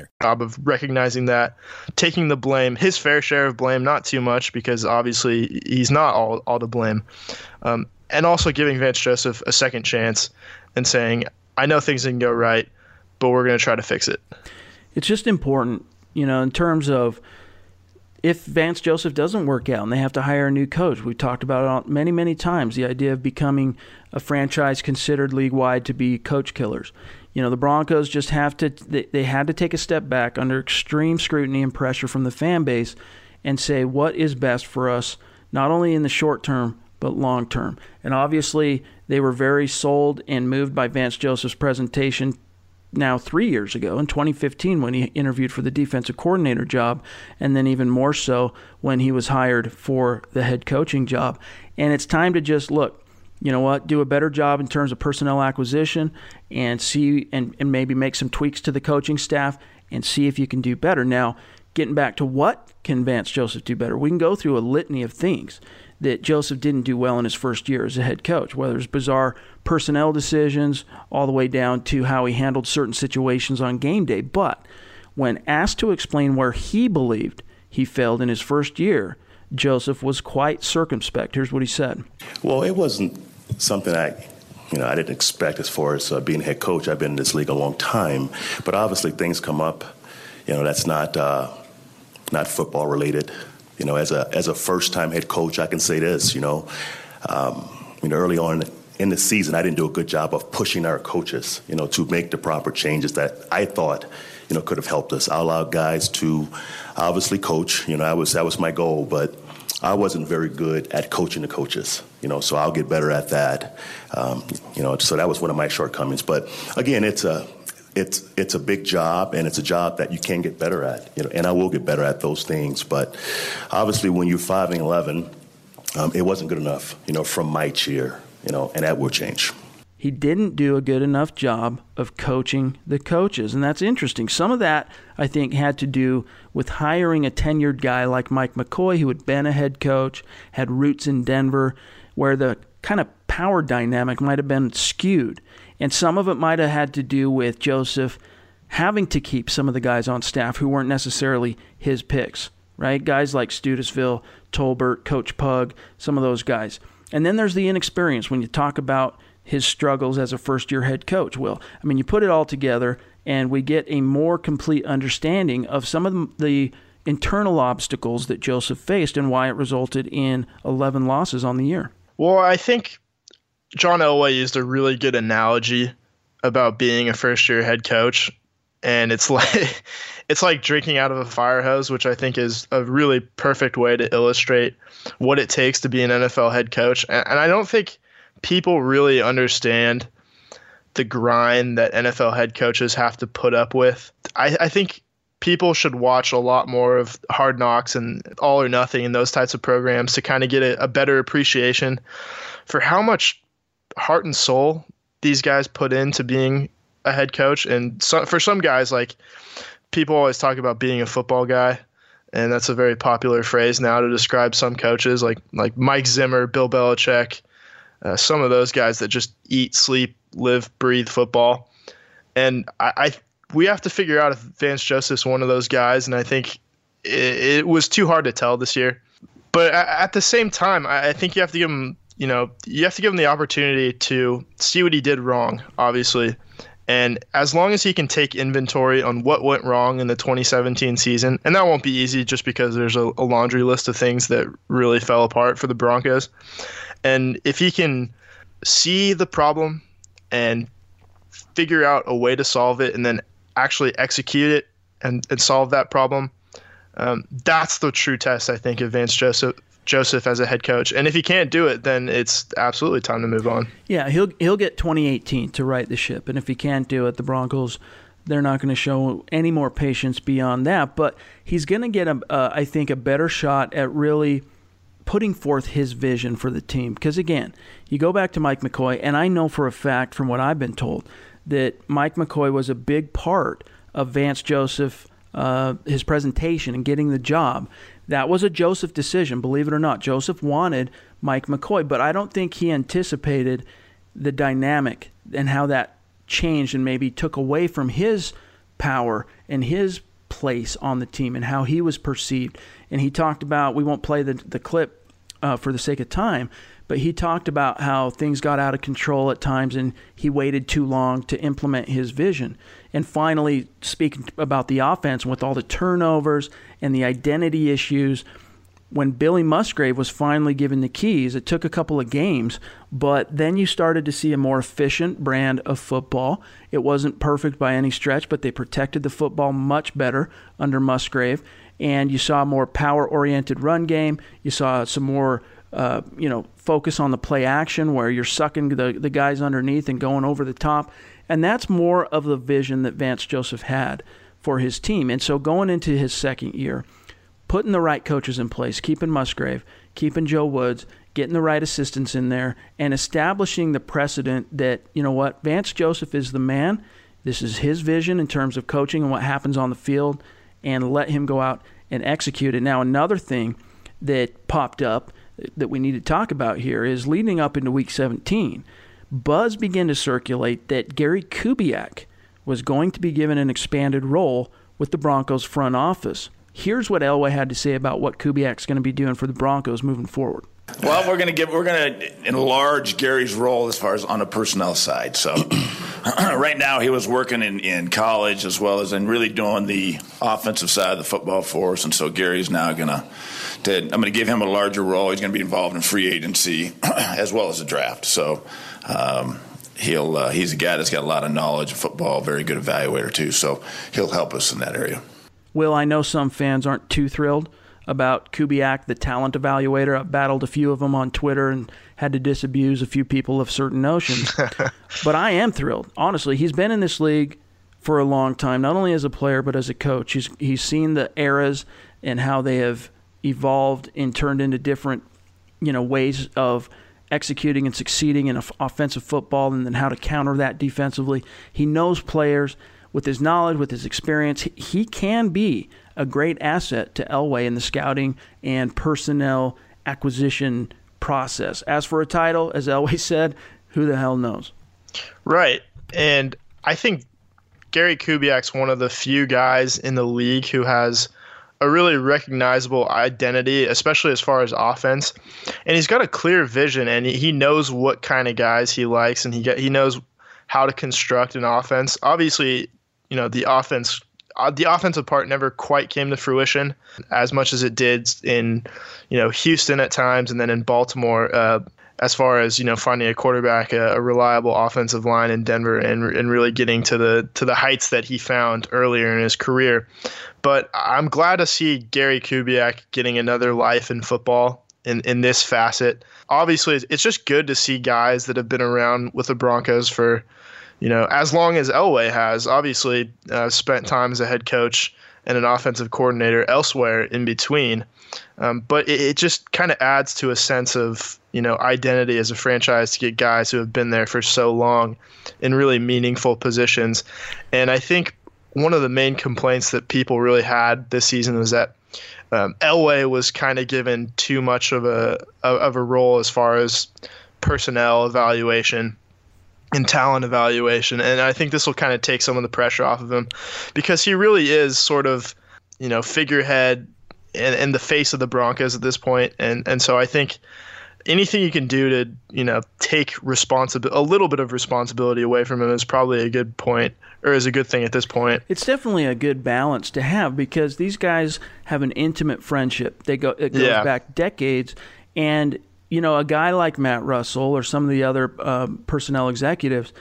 winner. Job of recognizing that, taking the blame, his fair share of blame, not too much because obviously he's not all, all to blame, um, and also giving Vance Joseph a second chance and saying, I know things didn't go right, but we're going to try to fix it. It's just important, you know, in terms of if Vance Joseph doesn't work out and they have to hire a new coach, we've talked about it many, many times the idea of becoming a franchise considered league wide to be coach killers. You know, the Broncos just have to, they, they had to take a step back under extreme scrutiny and pressure from the fan base and say what is best for us, not only in the short term, but long term. And obviously, they were very sold and moved by Vance Joseph's presentation now three years ago in 2015 when he interviewed for the defensive coordinator job, and then even more so when he was hired for the head coaching job. And it's time to just look, you know what, do a better job in terms of personnel acquisition and see and, and maybe make some tweaks to the coaching staff and see if you can do better. Now, getting back to what can Vance Joseph do better, we can go through a litany of things that Joseph didn't do well in his first year as a head coach, whether it's bizarre personnel decisions all the way down to how he handled certain situations on game day. But when asked to explain where he believed he failed in his first year, Joseph was quite circumspect. Here's what he said. Well, it wasn't something I you know, I didn't expect as far as uh, being head coach. I've been in this league a long time, but obviously things come up. You know, that's not uh, not football related. You know, as a as a first time head coach, I can say this. You know, um, you know, early on in the season, I didn't do a good job of pushing our coaches. You know, to make the proper changes that I thought you know could have helped us. I allowed guys to obviously coach. You know, that was that was my goal, but I wasn't very good at coaching the coaches, you know, so I'll get better at that. Um, you know, so that was one of my shortcomings. But again, it's a it's it's a big job and it's a job that you can get better at, you know, and I will get better at those things. But obviously, when you're five and eleven, um, it wasn't good enough, you know, from my chair, you know, and that will change he didn't do a good enough job of coaching the coaches. And that's interesting. Some of that, I think, had to do with hiring a tenured guy like Mike McCoy, who had been a head coach, had roots in Denver, where the kind of power dynamic might have been skewed. And some of it might have had to do with Joseph having to keep some of the guys on staff who weren't necessarily his picks, right? Guys like Studesville, Tolbert, Coach Pug, some of those guys. And then there's the inexperience when you talk about his struggles as a first year head coach will. I mean, you put it all together and we get a more complete understanding of some of the internal obstacles that Joseph faced and why it resulted in 11 losses on the year. Well, I think John Elway used a really good analogy about being a first year head coach and it's like it's like drinking out of a fire hose, which I think is a really perfect way to illustrate what it takes to be an NFL head coach. And, and I don't think people really understand the grind that NFL head coaches have to put up with. I, I think people should watch a lot more of Hard Knocks and All or Nothing and those types of programs to kind of get a, a better appreciation for how much heart and soul these guys put into being a head coach. And so, for some guys, like people always talk about being a football guy and that's a very popular phrase now to describe some coaches like like Mike Zimmer, Bill Belichick, uh, some of those guys that just eat, sleep, live, breathe football. And I, I we have to figure out if Vance Joseph's one of those guys, and I think it, it was too hard to tell this year. But at the same time, I think you have to give him, you know, you have to give him the opportunity to see what he did wrong, obviously. And as long as he can take inventory on what went wrong in the 2017 season, and that won't be easy just because there's a, a laundry list of things that really fell apart for the Broncos. And if he can see the problem and figure out a way to solve it and then actually execute it and, and solve that problem, um, that's the true test, I think, of Vance Joseph. Joseph as a head coach, and if he can't do it, then it's absolutely time to move on. Yeah, he'll he'll get 2018 to right the ship, and if he can't do it, the Broncos they're not going to show any more patience beyond that. But he's going to get a, uh, I think, a better shot at really putting forth his vision for the team. Because again, you go back to Mike McCoy, and I know for a fact from what I've been told that Mike McCoy was a big part of Vance Joseph, uh, his presentation and getting the job. That was a Joseph decision, believe it or not. Joseph wanted Mike McCoy, but I don't think he anticipated the dynamic and how that changed and maybe took away from his power and his place on the team and how he was perceived. And he talked about, we won't play the, the clip uh, for the sake of time. But he talked about how things got out of control at times and he waited too long to implement his vision. And finally, speaking about the offense with all the turnovers and the identity issues, when Billy Musgrave was finally given the keys, it took a couple of games, but then you started to see a more efficient brand of football. It wasn't perfect by any stretch, but they protected the football much better under Musgrave and you saw a more power oriented run game. You saw some more, uh, you know, focus on the play action where you're sucking the, the guys underneath and going over the top. And that's more of the vision that Vance Joseph had for his team. And so going into his second year, putting the right coaches in place, keeping Musgrave, keeping Joe Woods, getting the right assistants in there, and establishing the precedent that, you know what, Vance Joseph is the man. This is his vision in terms of coaching and what happens on the field and let him go out and execute it. Now, another thing that popped up that we need to talk about here is leading up into week 17, buzz began to circulate that Gary Kubiak was going to be given an expanded role with the Broncos front office. Here's what Elway had to say about what Kubiak's going to be doing for the Broncos moving forward. Well, we're going to give we're to enlarge Gary's role as far as on the personnel side. So, right now he was working in, in college as well as in really doing the offensive side of the football for us, and so Gary's now going to. I'm to give him a larger role. He's going to be involved in free agency as well as the draft. So. Um, he'll uh, he's a guy that's got a lot of knowledge of football, very good evaluator too. So he'll help us in that area. Will, I know some fans aren't too thrilled about Kubiak, the talent evaluator. I've battled a few of them on Twitter and had to disabuse a few people of certain notions. but I am thrilled. Honestly, he's been in this league for a long time, not only as a player but as a coach. He's he's seen the eras and how they have evolved and turned into different, you know, ways of executing and succeeding in offensive football and then how to counter that defensively. He knows players with his knowledge, with his experience. He can be a great asset to Elway in the scouting and personnel acquisition process. As for a title, as Elway said, who the hell knows? Right. And I think Gary Kubiak's one of the few guys in the league who has a really recognizable identity, especially as far as offense. And he's got a clear vision and he knows what kind of guys he likes and he get, he knows how to construct an offense. Obviously, you know, the offense uh, the offensive part never quite came to fruition as much as it did in, you know, Houston at times, and then in Baltimore. Uh, as far as you know, finding a quarterback, a, a, reliable offensive line in Denver, and and really getting to the to the heights that he found earlier in his career. But I'm glad to see Gary Kubiak getting another life in football in in this facet. Obviously, it's just good to see guys that have been around with the Broncos for you know, as long as Elway has obviously uh, spent time as a head coach and an offensive coordinator elsewhere in between. Um, but it, it just kind of adds to a sense of you know identity as a franchise to get guys who have been there for so long in really meaningful positions. And I think one of the main complaints that people really had this season was that um, Elway was kind of given too much of a of a role as far as personnel evaluation and talent evaluation, and I think this will kind of take some of the pressure off of him because he really is sort of you know figurehead and, and the face of the Broncos at this point, and and so I think anything you can do to you know take responsibility a little bit of responsibility away from him is probably a good point or is a good thing at this point. It's definitely a good balance to have because these guys have an intimate friendship. They go it goes Yeah. back decades, and you know a guy like Matt Russell or some of the other uh, personnel executives.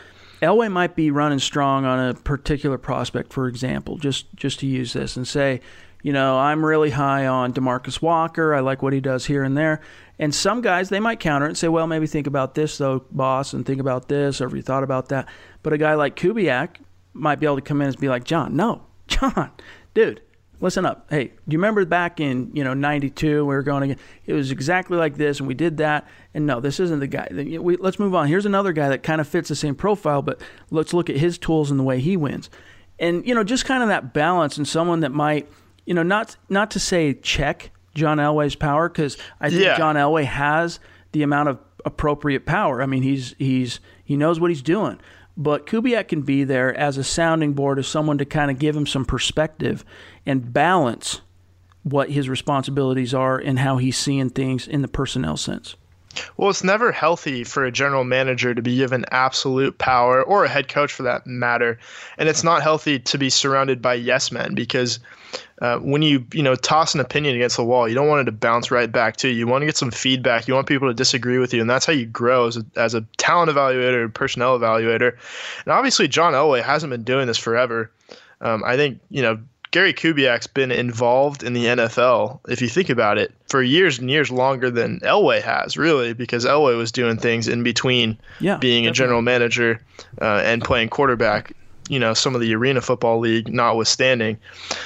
Elway might be running strong on a particular prospect, for example, just just to use this and say, you know, I'm really high on DeMarcus Walker. I like what he does here and there. And some guys they might counter and say, well, maybe think about this though, boss, and think about this, or have you thought about that? But a guy like Kubiak might be able to come in and be like, John, no, John, dude, listen up. Hey, do you remember back in you know '92 we were going again? It was exactly like this, and we did that. And no, this isn't the guy. We, let's move on. Here's another guy that kind of fits the same profile, but let's look at his tools and the way he wins. And you know, just kind of that balance, and someone that might, you know, not not to say check John Elway's power because I think Yeah. John Elway has the amount of appropriate power. I mean, he's he's he knows what he's doing. But Kubiak can be there as a sounding board, as someone to kind of give him some perspective and balance what his responsibilities are and how he's seeing things in the personnel sense. Well, it's never healthy for a general manager to be given absolute power, or a head coach for that matter. And it's not healthy to be surrounded by yes men because uh, when you you know toss an opinion against the wall, you don't want it to bounce right back to you. You want to get some feedback. You want people to disagree with you, and that's how you grow as a, as a talent evaluator, personnel evaluator. And obviously, John Elway hasn't been doing this forever. Um, I think you know Gary Kubiak's been involved in the NFL, if you think about it, for years and years longer than Elway has, really, because Elway was doing things in between Yeah, being a general manager uh, and playing quarterback. You know, some of the Arena Football League notwithstanding.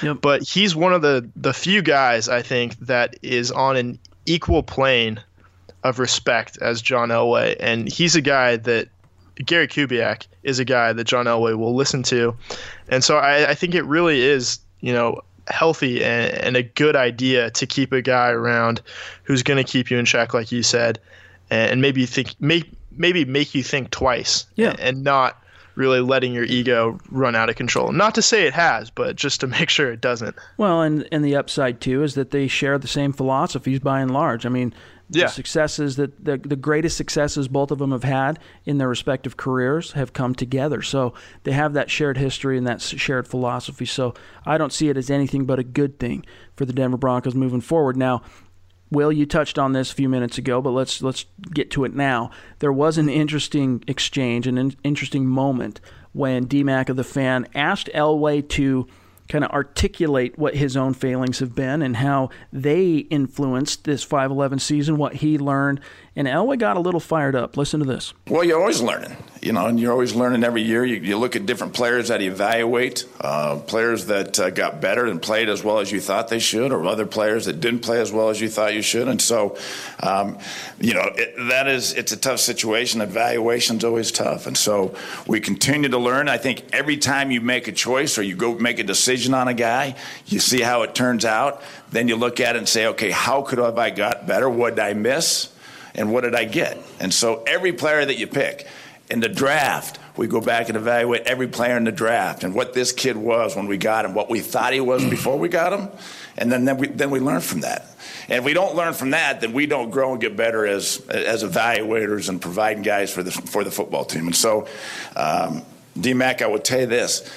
Yep. But he's one of the the few guys I think that is on an equal plane of respect as John Elway, and he's a guy that Gary Kubiak is a guy that John Elway will listen to, and so I, I think it really is you know healthy and, and a good idea to keep a guy around who's going to keep you in check, like you said, and, maybe think make maybe make you think twice, Yeah. and not really letting your ego run out of control. Not to say it has, but just to make sure it doesn't. Well, and and the upside too is that they share the same philosophies by and large. I mean, Yeah. the successes that the the greatest successes both of them have had in their respective careers have come together. So they have that shared history and that shared philosophy. So I don't see it as anything but a good thing for the Denver Broncos moving forward. Now, Will, you touched on this a few minutes ago, but let's let's get to it now. There was an interesting exchange, an in, interesting moment when DMAC of the fan asked Elway to kind of articulate what his own failings have been and how they influenced this 511 season, what he learned, and Elway got a little fired up. Listen to this. Well, you're always learning, you know, and you're always learning every year. You, you look at different players that evaluate, uh, players that uh, got better and played as well as you thought they should, or other players that didn't play as well as you thought you should. And so, um, you know, it, that is it's a tough situation. Evaluation's always tough, and so we continue to learn. I think every time you make a choice or you go make a decision on a guy, you see how it turns out. Then you look at it and say, okay, how could have I got better? What did I miss? And what did I get? And so every player that you pick in the draft, we go back and evaluate every player in the draft and what this kid was when we got him, what we thought he was before we got him, and then then we then we learn from that. And if we don't learn from that, then we don't grow and get better as as evaluators and providing guys for the for the football team. And so, um, DMAC, I would tell you this: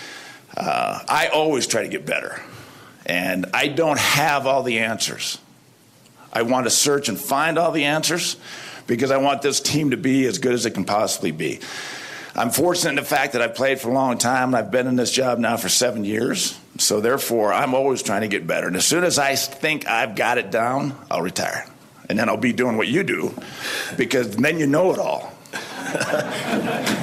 uh, I always try to get better, and I don't have all the answers. I want to search and find all the answers because I want this team to be as good as it can possibly be. I'm fortunate in the fact that I've played for a long time and I've been in this job now for seven years. So therefore, I'm always trying to get better. And as soon as I think I've got it down, I'll retire. And then I'll be doing what you do because then you know it all.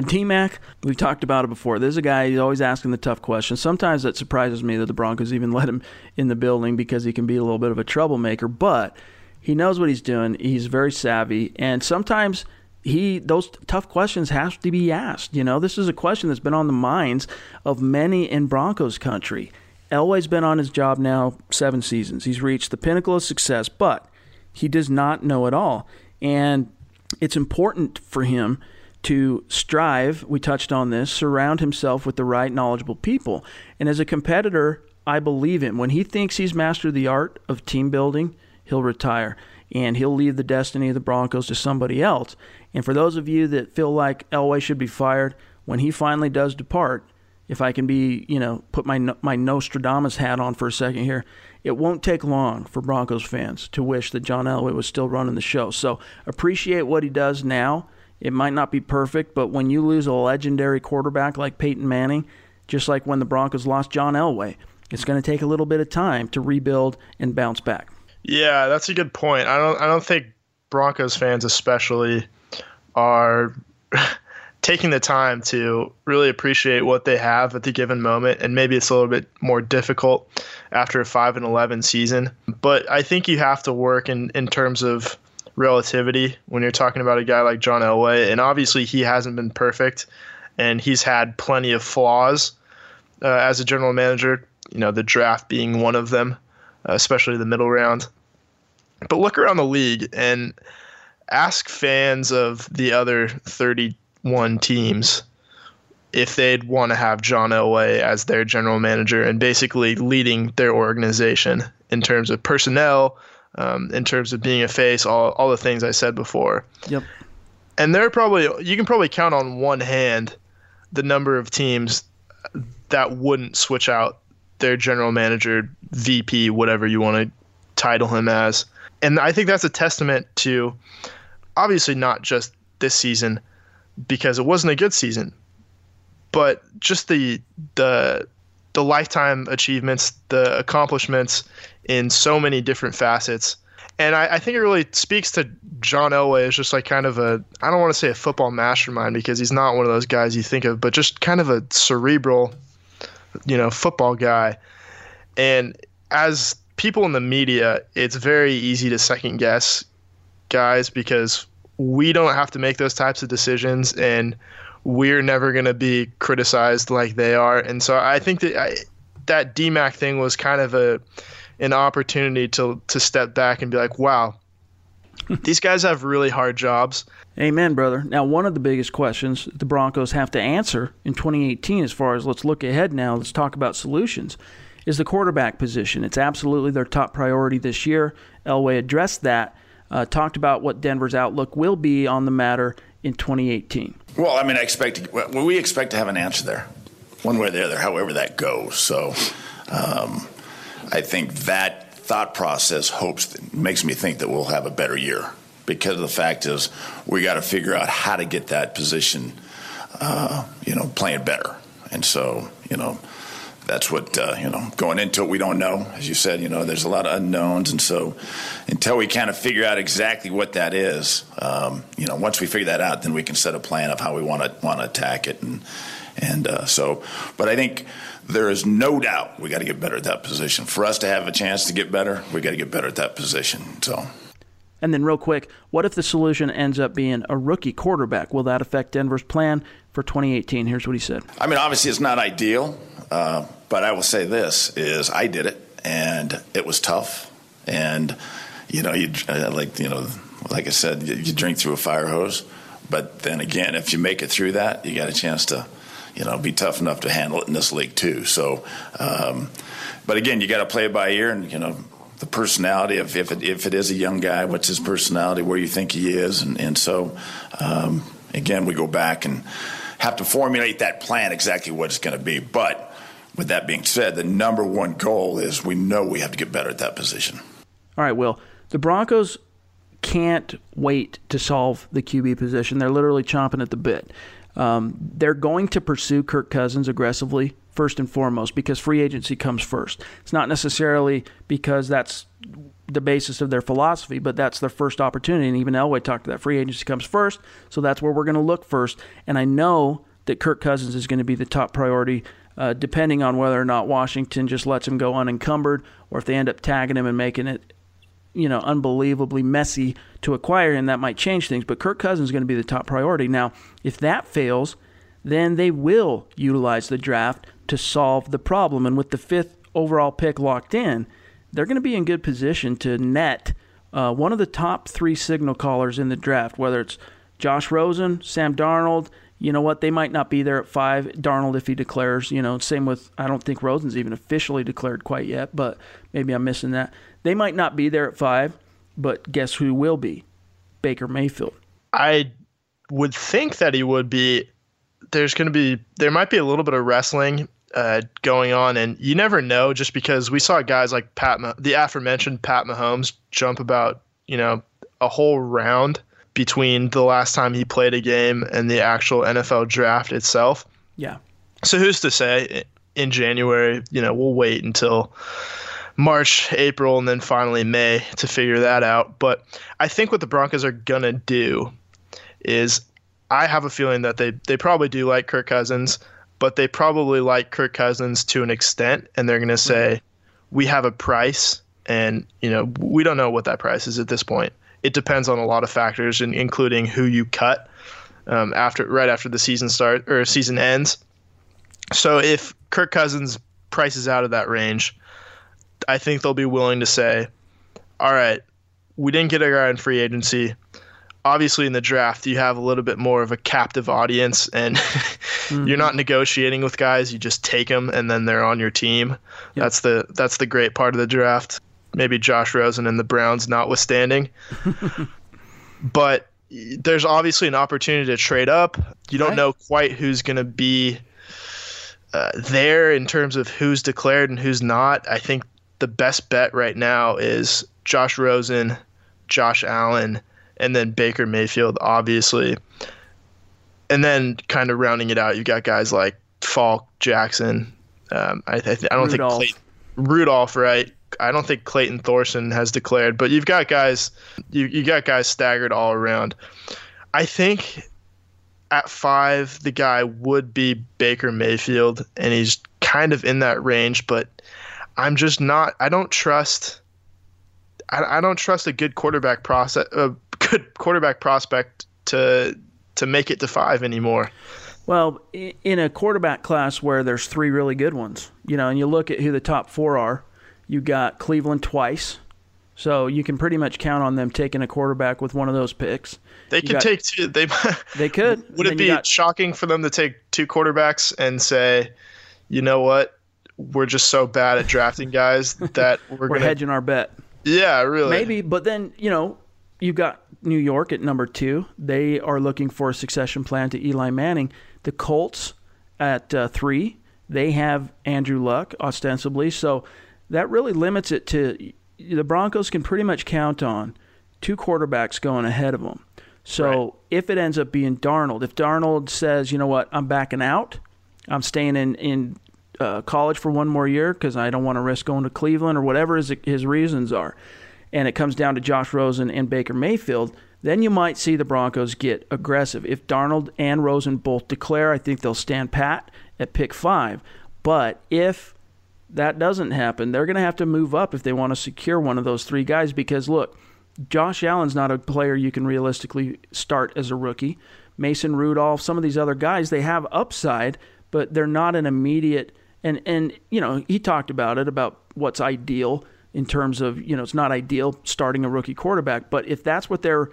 Now, D Mac, we've talked about it before. There's a guy, he's always asking the tough questions. Sometimes that surprises me that the Broncos even let him in the building because he can be a little bit of a troublemaker, but he knows what he's doing. He's very savvy, and sometimes he those tough questions have to be asked. You know, this is a question that's been on the minds of many in Broncos country. Elway's been on his job now seven seasons. He's reached the pinnacle of success, but he does not know it all. And it's important for him to strive, we touched on this, surround himself with the right knowledgeable people. And as a competitor, I believe him. When he thinks he's mastered the art of team building, he'll retire and he'll leave the destiny of the Broncos to somebody else. And for those of you that feel like Elway should be fired, when he finally does depart, if I can be, you know, put my my Nostradamus hat on for a second here, it won't take long for Broncos fans to wish that John Elway was still running the show. So appreciate what he does now. It might not be perfect, but when you lose a legendary quarterback like Peyton Manning, just like when the Broncos lost John Elway, it's going to take a little bit of time to rebuild and bounce back. Yeah, that's a good point. I don't I don't think Broncos fans especially are taking the time to really appreciate what they have at the given moment and maybe it's a little bit more difficult after a 5 and 11 season but i think you have to work in in terms of relativity when you're talking about a guy like john elway and obviously he hasn't been perfect and he's had plenty of flaws uh, as a general manager you know the draft being one of them uh, especially the middle round. But look around the league and ask fans of the other 31 teams if they'd want to have John Elway as their general manager and basically leading their organization in terms of personnel, um, in terms of being a face, all, all the things I said before. Yep. And they're probably, you can probably count on one hand the number of teams that wouldn't switch out their general manager, VP, whatever you want to title him as. And I think that's a testament to obviously not just this season, because it wasn't a good season. But just the the the lifetime achievements, the accomplishments in so many different facets. And I, I, think it really speaks to John Elway as just like kind of a I don't want to say a football mastermind because he's not one of those guys you think of, but just kind of a cerebral, you know, football guy. And as people in the media, it's very easy to second guess guys because we don't have to make those types of decisions and we're never going to be criticized like they are. And so i think that I, that dmac thing was kind of a an opportunity to to step back and be like wow these guys have really hard jobs. Amen brother. Now one of the biggest questions the broncos have to answer in 2018 as far as let's look ahead now let's talk about solutions is the quarterback position. It's absolutely their top priority this year. Elway addressed that uh, talked about what Denver's outlook will be on the matter in 2018. Well, I mean, I expect well, we expect to have an answer there, one way or the other, however that goes. So, um, I think that thought process hopes makes me think that we'll have a better year because the fact is we got to figure out how to get that position, uh, you know, playing better. And so, you know, that's what uh, you know. Going into it, we don't know. As you said, you know, there's a lot of unknowns, and so until we kind of figure out exactly what that is, um, you know, once we figure that out, then we can set a plan of how we want to want to attack it, and and uh, so. But I think there is no doubt we got to get better at that position. For us to have a chance to get better, we got to get better at that position. So. And then, real quick, what if the solution ends up being a rookie quarterback? Will that affect Denver's plan for 2018? Here's what he said. I mean, obviously, it's not ideal. Uh, but I will say this: is I did it, and it was tough, and you know, you uh, like you know, like I said, you, you drink through a fire hose. But then again, if you make it through that, you got a chance to, you know, be tough enough to handle it in this league too. So, um, but again, you got to play it by ear, and you know, the personality of if it, if it is a young guy, what's his personality, where you think he is, and and so um, again, we go back and have to formulate that plan exactly what it's going to be, but with that being said, the number one goal is we know we have to get better at that position. All right, Will. The Broncos can't wait to solve the QB position. They're literally chomping at the bit. Um, they're going to pursue Kirk Cousins aggressively, first and foremost, because free agency comes first. It's not necessarily because that's the basis of their philosophy, but that's their first opportunity. And even Elway talked to that. Free agency comes first, so that's where we're going to look first. And I know that Kirk Cousins is going to be the top priority uh, depending on whether or not Washington just lets him go unencumbered or if they end up tagging him and making it you know, unbelievably messy to acquire, him, that might change things. But Kirk Cousins is going to be the top priority. Now, if that fails, then they will utilize the draft to solve the problem. And with the fifth overall pick locked in, they're going to be in good position to net uh, one of the top three signal callers in the draft, whether it's Josh Rosen, Sam Darnold. You know what? They might not be there at five. Darnold, if he declares, you know, same with, I don't think Rosen's even officially declared quite yet, but maybe I'm missing that. They might not be there at five, but guess who will be? Baker Mayfield. I would think that he would be. There's going to be, there might be a little bit of wrestling uh, going on, and you never know. Just because we saw guys like Pat, the aforementioned Pat Mahomes, jump about you know a whole round between the last time he played a game and the actual NFL draft itself. Yeah. So who's to say in January? You know, we'll wait until March, April, and then finally May to figure that out. But I think what the Broncos are gonna do is I have a feeling that they they probably do like Kirk Cousins but they probably like Kirk Cousins to an extent, and they're going to say, mm-hmm. "We have a price, and you know we don't know what that price is at this point. It depends on a lot of factors, and including who you cut um, after right after the season start or season ends. So if Kirk Cousins prices out of that range, I think they'll be willing to say, "All right, we didn't get a guy in free agency." obviously in the draft you have a little bit more of a captive audience and mm-hmm. you're not negotiating with guys you just take them and then they're on your team yep. that's the that's the great part of the draft maybe Josh Rosen and the Browns notwithstanding but there's obviously an opportunity to trade up you don't right. know quite who's going to be uh, there in terms of who's declared and who's not i think the best bet right now is Josh Rosen Josh Allen and then Baker Mayfield, obviously. And then kind of rounding it out, you've got guys like Falk, Jackson. Um, I, I, I, don't Rudolph. think Clayton, Rudolph, right? I don't think Clayton Thorson has declared, but you've got guys, you you got guys staggered all around. I think at five, the guy would be Baker Mayfield, and he's kind of in that range, but I'm just not. I don't trust. I, I don't trust a good quarterback process, uh, good quarterback prospect to to make it to five anymore. Well, in a quarterback class where there's three really good ones, you know, and you look at who the top four are, you got Cleveland twice, so you can pretty much count on them taking a quarterback with one of those picks. They could take two. They they could. Would it be got, shocking for them to take two quarterbacks and say, you know what, we're just so bad at drafting guys that we're, we're gonna, hedging our bet. Yeah, really. Maybe, but then you know you've got New York at number two. They are looking for a succession plan to Eli Manning. The Colts at uh, three. They have Andrew Luck ostensibly, so that really limits it to the Broncos can pretty much count on two quarterbacks going ahead of them. So right. if it ends up being Darnold, if Darnold says, you know what, I'm backing out, I'm staying in in uh, college for one more year because I don't want to risk going to Cleveland or whatever his, his reasons are and it comes down to Josh Rosen and Baker Mayfield, then you might see the Broncos get aggressive. If Darnold and Rosen both declare, I think they'll stand pat at pick five. But if that doesn't happen, they're going to have to move up if they want to secure one of those three guys because, look, Josh Allen's not a player you can realistically start as a rookie. Mason Rudolph, some of these other guys, they have upside, but they're not an immediate. And, and you know, he talked about it, about what's ideal in terms of, you know, it's not ideal starting a rookie quarterback, but if that's what they're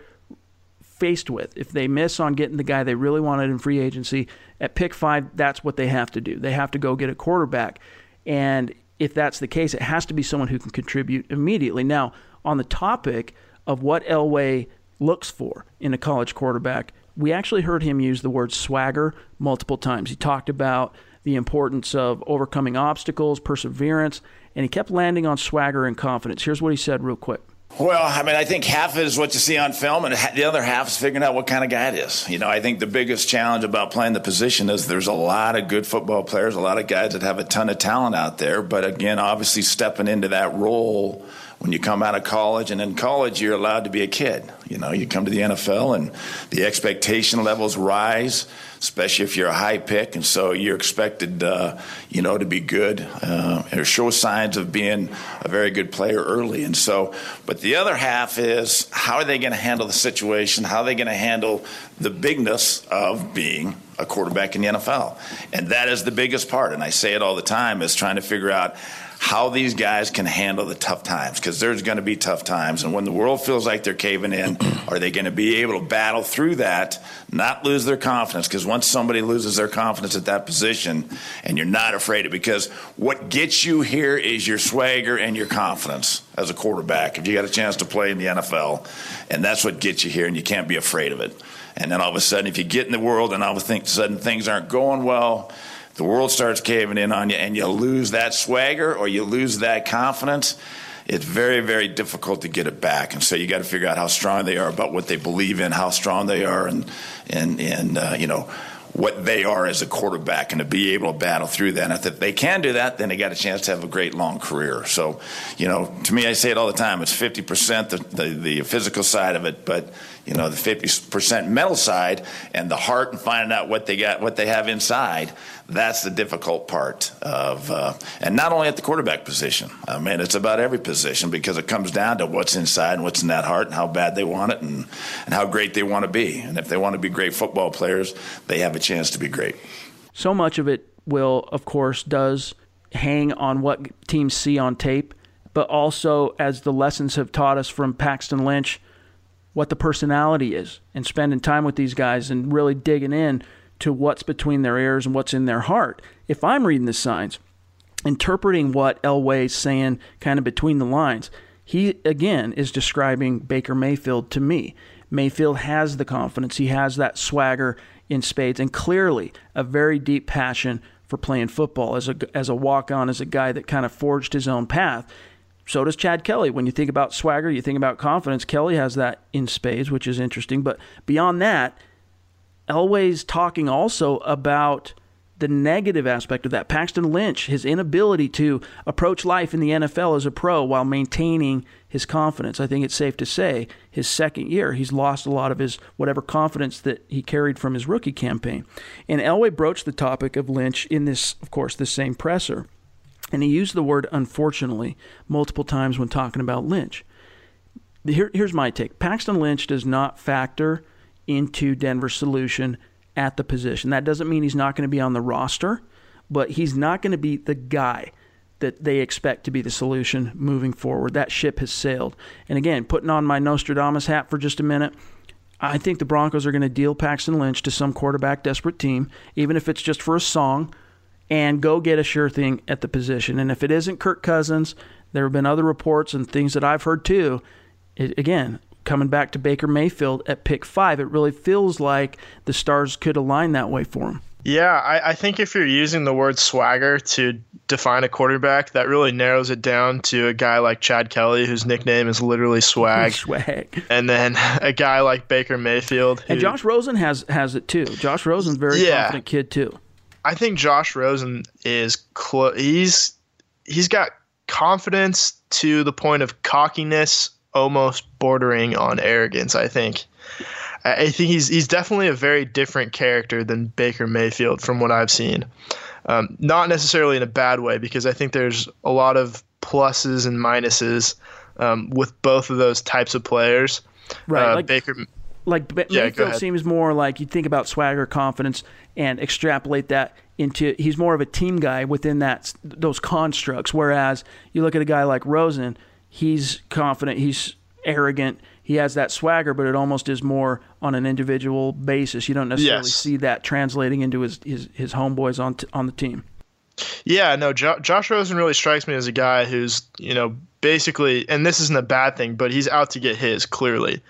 faced with, if they miss on getting the guy they really wanted in free agency at pick five, that's what they have to do. They have to go get a quarterback. And if that's the case, it has to be someone who can contribute immediately. Now, on the topic of what Elway looks for in a college quarterback, we actually heard him use the word swagger multiple times. He talked about the importance of overcoming obstacles, perseverance, and he kept landing on swagger and confidence. Here's what he said, real quick. Well, I mean, I think half is what you see on film, and the other half is figuring out what kind of guy it is. You know, I think the biggest challenge about playing the position is there's a lot of good football players, a lot of guys that have a ton of talent out there. But again, obviously stepping into that role when you come out of college, and in college you're allowed to be a kid. You know, you come to the NFL and the expectation levels rise, especially if you're a high pick, and so you're expected, uh, you know, to be good uh, or show signs of being a very good player early. And so, but the other half is how are they going to handle the situation? How are they going to handle the bigness of being a quarterback in the NFL? And that is the biggest part. And I say it all the time is trying to figure out how these guys can handle the tough times because there's going to be tough times. And when the world feels like they're caving in, are they going to be able to battle through that, not lose their confidence? Because once somebody loses their confidence at that position and you're not afraid of because what gets you here is your swagger and your confidence as a quarterback. If you got a chance to play in the NFL, and that's what gets you here, and you can't be afraid of it. And then all of a sudden, if you get in the world and all of a sudden things aren't going well, the world starts caving in on you and you lose that swagger or you lose that confidence, it's very, very difficult to get it back. And so you got to figure out how strong they are about what they believe in, how strong they are, and and and uh, you know what they are as a quarterback and to be able to battle through that. And if they can do that, then they got a chance to have a great long career. So, you know, to me, I say it all the time. It's 50% the, the, the physical side of it, but, you know, the 50% mental side and the heart and finding out what they got, what they have inside that's the difficult part of, uh, and not only at the quarterback position. I mean, it's about every position because it comes down to what's inside and what's in that heart and how bad they want it and, and how great they want to be. And if they want to be great football players, they have a chance to be great. So much of it will, of course, does hang on what teams see on tape, but also as the lessons have taught us from Paxton Lynch, what the personality is, and spending time with these guys and really digging in to what's between their ears and what's in their heart. If I'm reading the signs, interpreting what Elway's saying kind of between the lines, he again is describing Baker Mayfield to me. Mayfield has the confidence, he has that swagger in spades, and clearly a very deep passion for playing football as a as a walk on, as a guy that kind of forged his own path. So does Chad Kelly. When you think about swagger, you think about confidence. Kelly has that in spades, which is interesting. But beyond that, Elway's talking also about the negative aspect of that. Paxton Lynch, his inability to approach life in the NFL as a pro while maintaining his confidence. I think it's safe to say his second year, he's lost a lot of his whatever confidence that he carried from his rookie campaign. And Elway broached the topic of Lynch in this, of course, this same presser. And he used the word unfortunately multiple times when talking about Lynch. Here, here's my take Paxton Lynch does not factor into Denver's solution at the position. That doesn't mean he's not going to be on the roster, but he's not going to be the guy that they expect to be the solution moving forward. That ship has sailed. And again, putting on my Nostradamus hat for just a minute, I think the Broncos are going to deal Paxton Lynch to some quarterback desperate team, even if it's just for a song, and go get a sure thing at the position. And if it isn't Kirk Cousins, there have been other reports and things that I've heard too. It, again, coming back to Baker Mayfield at pick five, it really feels like the stars could align that way for him. Yeah, I, I, think if you're using the word swagger to define a quarterback, that really narrows it down to a guy like Chad Kelly, whose nickname is literally swag. swag. And then a guy like Baker Mayfield. Who, and Josh Rosen has has it too. Josh Rosen's very yeah, confident kid too. I think Josh Rosen is clo- he's he's got confidence to the point of cockiness almost bordering on arrogance. I think. I think he's he's definitely a very different character than Baker Mayfield from what I've seen. Um, not necessarily in a bad way because I think there's a lot of pluses and minuses um, with both of those types of players. Right, uh, like, Baker. Like yeah, Mayfield seems more like you think about swagger, confidence, and extrapolate that into. He's more of a team guy within that those constructs. Whereas you look at a guy like Rosen, he's confident, he's arrogant, he has that swagger, but it almost is more on an individual basis. You don't necessarily yes. see that translating into his his, his homeboys on t- on the team. Yeah, no, jo- Josh Rosen really strikes me as a guy who's you know basically, and this isn't a bad thing, but he's out to get his clearly,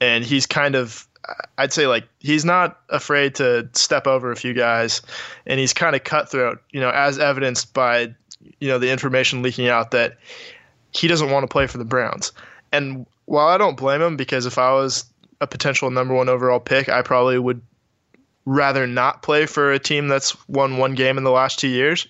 and he's kind of I'd say like he's not afraid to step over a few guys, and he's kind of cutthroat, you know, as evidenced by you know the information leaking out that he doesn't want to play for the Browns. And while I don't blame him, because if I was a potential number one overall pick, I probably would rather not play for a team that's won one game in the last two years.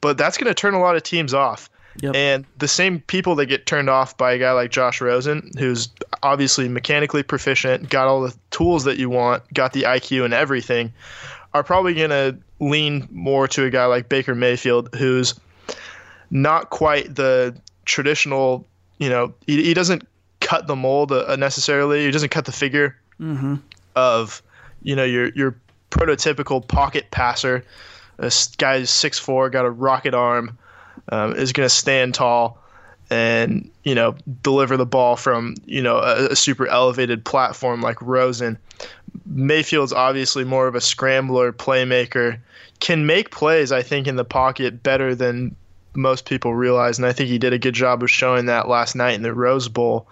But that's going to turn a lot of teams off. Yep. And the same people that get turned off by a guy like Josh Rosen, who's obviously mechanically proficient, got all the tools that you want, got the IQ and everything, are probably going to lean more to a guy like Baker Mayfield, who's not quite the traditional, you know, he, he doesn't cut the mold uh, necessarily. He doesn't cut the figure of, you know, your your prototypical pocket passer. This guy's six four, got a rocket arm, um, is going to stand tall, and you know deliver the ball from you know a, a super elevated platform like Rosen. Mayfield's obviously more of a scrambler, playmaker, can make plays. I think in the pocket better than most people realize, and I think he did a good job of showing that last night in the Rose Bowl.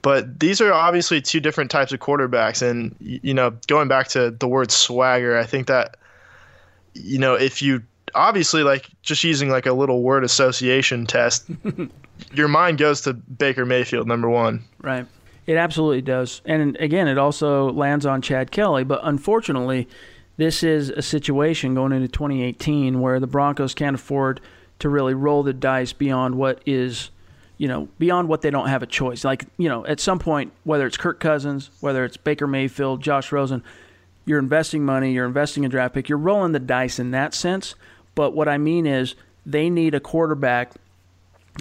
But these are obviously two different types of quarterbacks, and you know, going back to the word swagger, I think that you know if you obviously like just using like a little word association test, your mind goes to Baker Mayfield number one. Right. It absolutely does. And again, it also lands on Chad Kelly. But unfortunately, this is a situation going into 2018 where the Broncos can't afford to really roll the dice beyond what is, you know, beyond what they don't have a choice. Like, you know, at some point, whether it's Kirk Cousins, whether it's Baker Mayfield, Josh Rosen, you're investing money, you're investing a draft pick, you're rolling the dice in that sense. But what I mean is they need a quarterback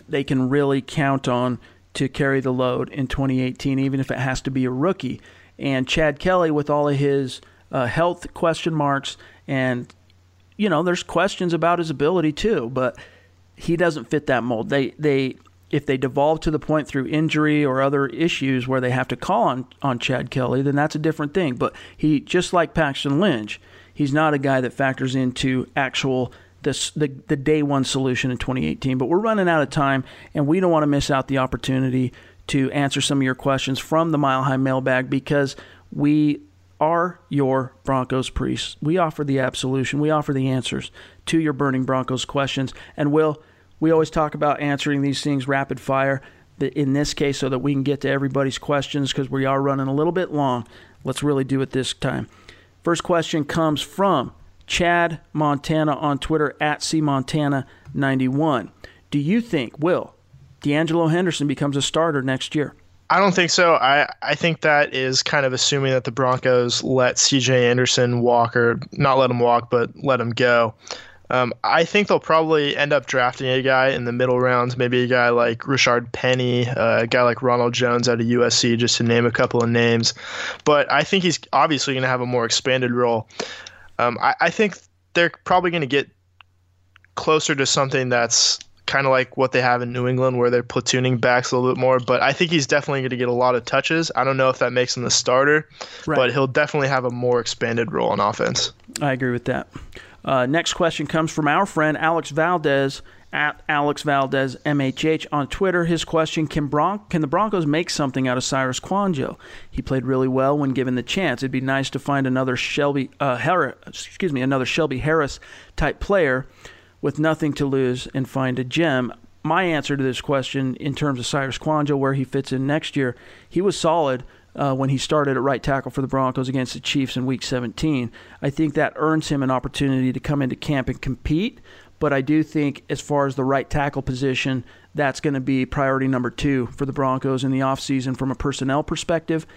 they can really count on to carry the load in 2018, even if it has to be a rookie. And Chad Kelly, with all of his uh, health question marks, and you know, there's questions about his ability too, but he doesn't fit that mold. They they if they devolve to the point through injury or other issues where they have to call on on Chad Kelly, then that's a different thing. But he just like Paxton Lynch, he's not a guy that factors into actual this the, the day one solution in 2018. But we're running out of time, and we don't want to miss out the opportunity to answer some of your questions from the Mile High Mailbag because we are your Broncos priests. We offer the absolution. We offer the answers to your burning Broncos questions. And Will, we always talk about answering these things rapid fire. In this case, so that we can get to everybody's questions because we are running a little bit long. Let's really do it this time. First question comes from Chad Montana on Twitter at cmontana91. Do you think, Will, De'Angelo Henderson becomes a starter next year? I don't think so. I, I think that is kind of assuming that the Broncos let CJ Anderson walk, or not let him walk, but let him go. Um, I think they'll probably end up drafting a guy in the middle rounds, maybe a guy like Rashaad Penny, uh, a guy like Ronald Jones out of USC, just to name a couple of names. But I think he's obviously going to have a more expanded role. Um, I, I think they're probably going to get closer to something that's kind of like what they have in New England, where they're platooning backs a little bit more. But I think he's definitely going to get a lot of touches. I don't know if that makes him the starter, Right. but he'll definitely have a more expanded role on offense. I agree with that. Uh, next question comes from our friend Alex Valdez at Alex Valdez MHH on Twitter. His question: Can Bron- can the Broncos make something out of Cyrus Kouandjio? He played really well when given the chance. It'd be nice to find another Shelby uh, Harris, excuse me, another Shelby Harris type player with nothing to lose and find a gem. My answer to this question, in terms of Cyrus Kouandjio, where he fits in next year, he was solid uh, when he started at right tackle for the Broncos against the Chiefs in Week 17. I think that earns him an opportunity to come into camp and compete. But I do think, as far as the right tackle position, that's going to be priority number two for the Broncos in the offseason from a personnel perspective.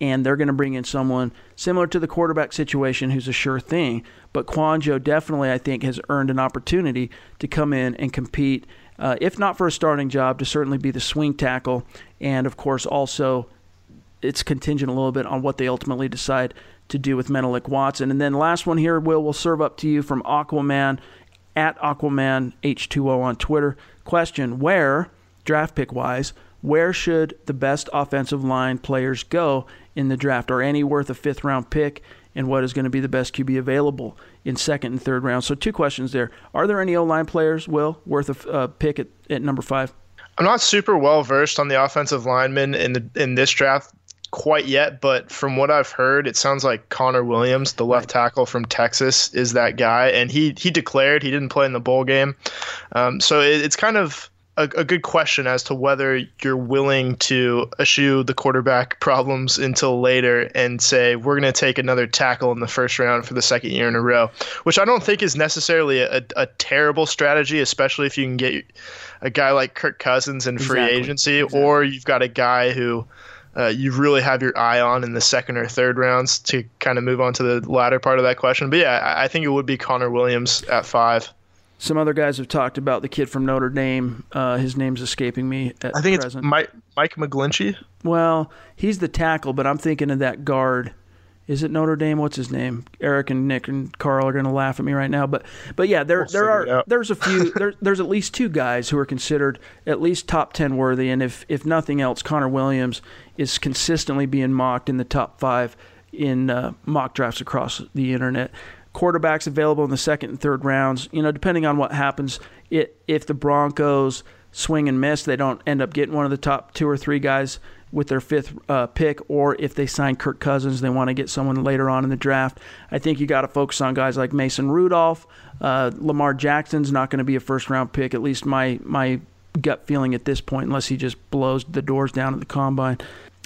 And they're going to bring in someone similar to the quarterback situation who's a sure thing. But Kouandjio definitely, I think, has earned an opportunity to come in and compete, uh, if not for a starting job, to certainly be the swing tackle. And, of course, also it's contingent a little bit on what they ultimately decide to do with Menelik Watson. And then last one here, Will, will serve up to you from Aquaman at Aquaman H2O on Twitter. Question Where, draft pick wise, where should the best offensive line players go in the draft? Are any worth a fifth round pick? And what is going to be the best QB available in second and third round? So, two questions there. Are there any O line players, Will, worth a uh, pick at, at number five? I'm not super well versed on the offensive linemen in the in this draft quite yet, but from what I've heard, it sounds like Connor Williams, the left tackle from Texas, is that guy, and he he declared he didn't play in the bowl game, um, so it, it's kind of a, a, good question as to whether you're willing to eschew the quarterback problems until later and say we're going to take another tackle in the first round for the second year in a row, which I don't think is necessarily a, a terrible strategy, especially if you can get a guy like Kirk Cousins in free exactly. agency, exactly. or you've got a guy who. Uh, you really have your eye on in the second or third rounds to kind of move on to the latter part of that question. But yeah, I, I think it would be Connor Williams at five. Some other guys have talked about the kid from Notre Dame. Uh, his name's escaping me. I think present. it's Mike, Mike McGlinchey. Well, he's the tackle, but I'm thinking of that guard. Is it Notre Dame? What's his name? Eric and Nick and Carl are going to laugh at me right now, but but yeah, there we'll there are there's a few there, there's at least two guys who are considered at least top ten worthy, and if if nothing else, Connor Williams is consistently being mocked in the top five in uh, mock drafts across the internet quarterbacks available in the second and third rounds. You know, depending on what happens, it, if the Broncos swing and miss, they don't end up getting one of the top two or three guys with their fifth uh, pick, or if they sign Kirk Cousins, they want to get someone later on in the draft. I think you got to focus on guys like Mason Rudolph. Uh, Lamar Jackson's not going to be a first round pick, at least my my gut feeling at this point, unless he just blows the doors down at the combine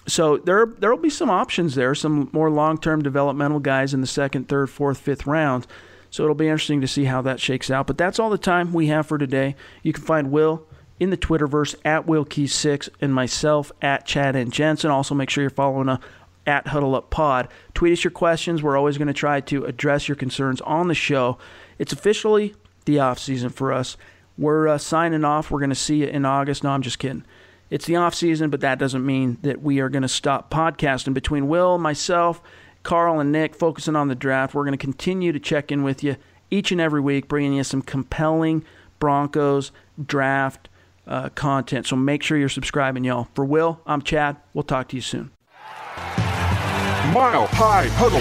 so there there will be some options there, some more long-term developmental guys in the second, third, fourth, fifth round. So it'll be interesting to see how that shakes out. But that's all the time we have for today. You can find Will in the Twitterverse at WillKey6 and myself at Chad and Jensen. Also, make sure you're following a, at Huddle Up Pod. Tweet us your questions. We're always going to try to address your concerns on the show. It's officially the off season for us. We're uh, signing off. We're going to see you in August. No, I'm just kidding. It's the off season, but that doesn't mean that we are going to stop podcasting. Between Will, myself, Carl, and Nick focusing on the draft, we're going to continue to check in with you each and every week, bringing you some compelling Broncos draft uh, content. So make sure you're subscribing, y'all. For Will, I'm Chad. We'll talk to you soon. Mile High Huddle.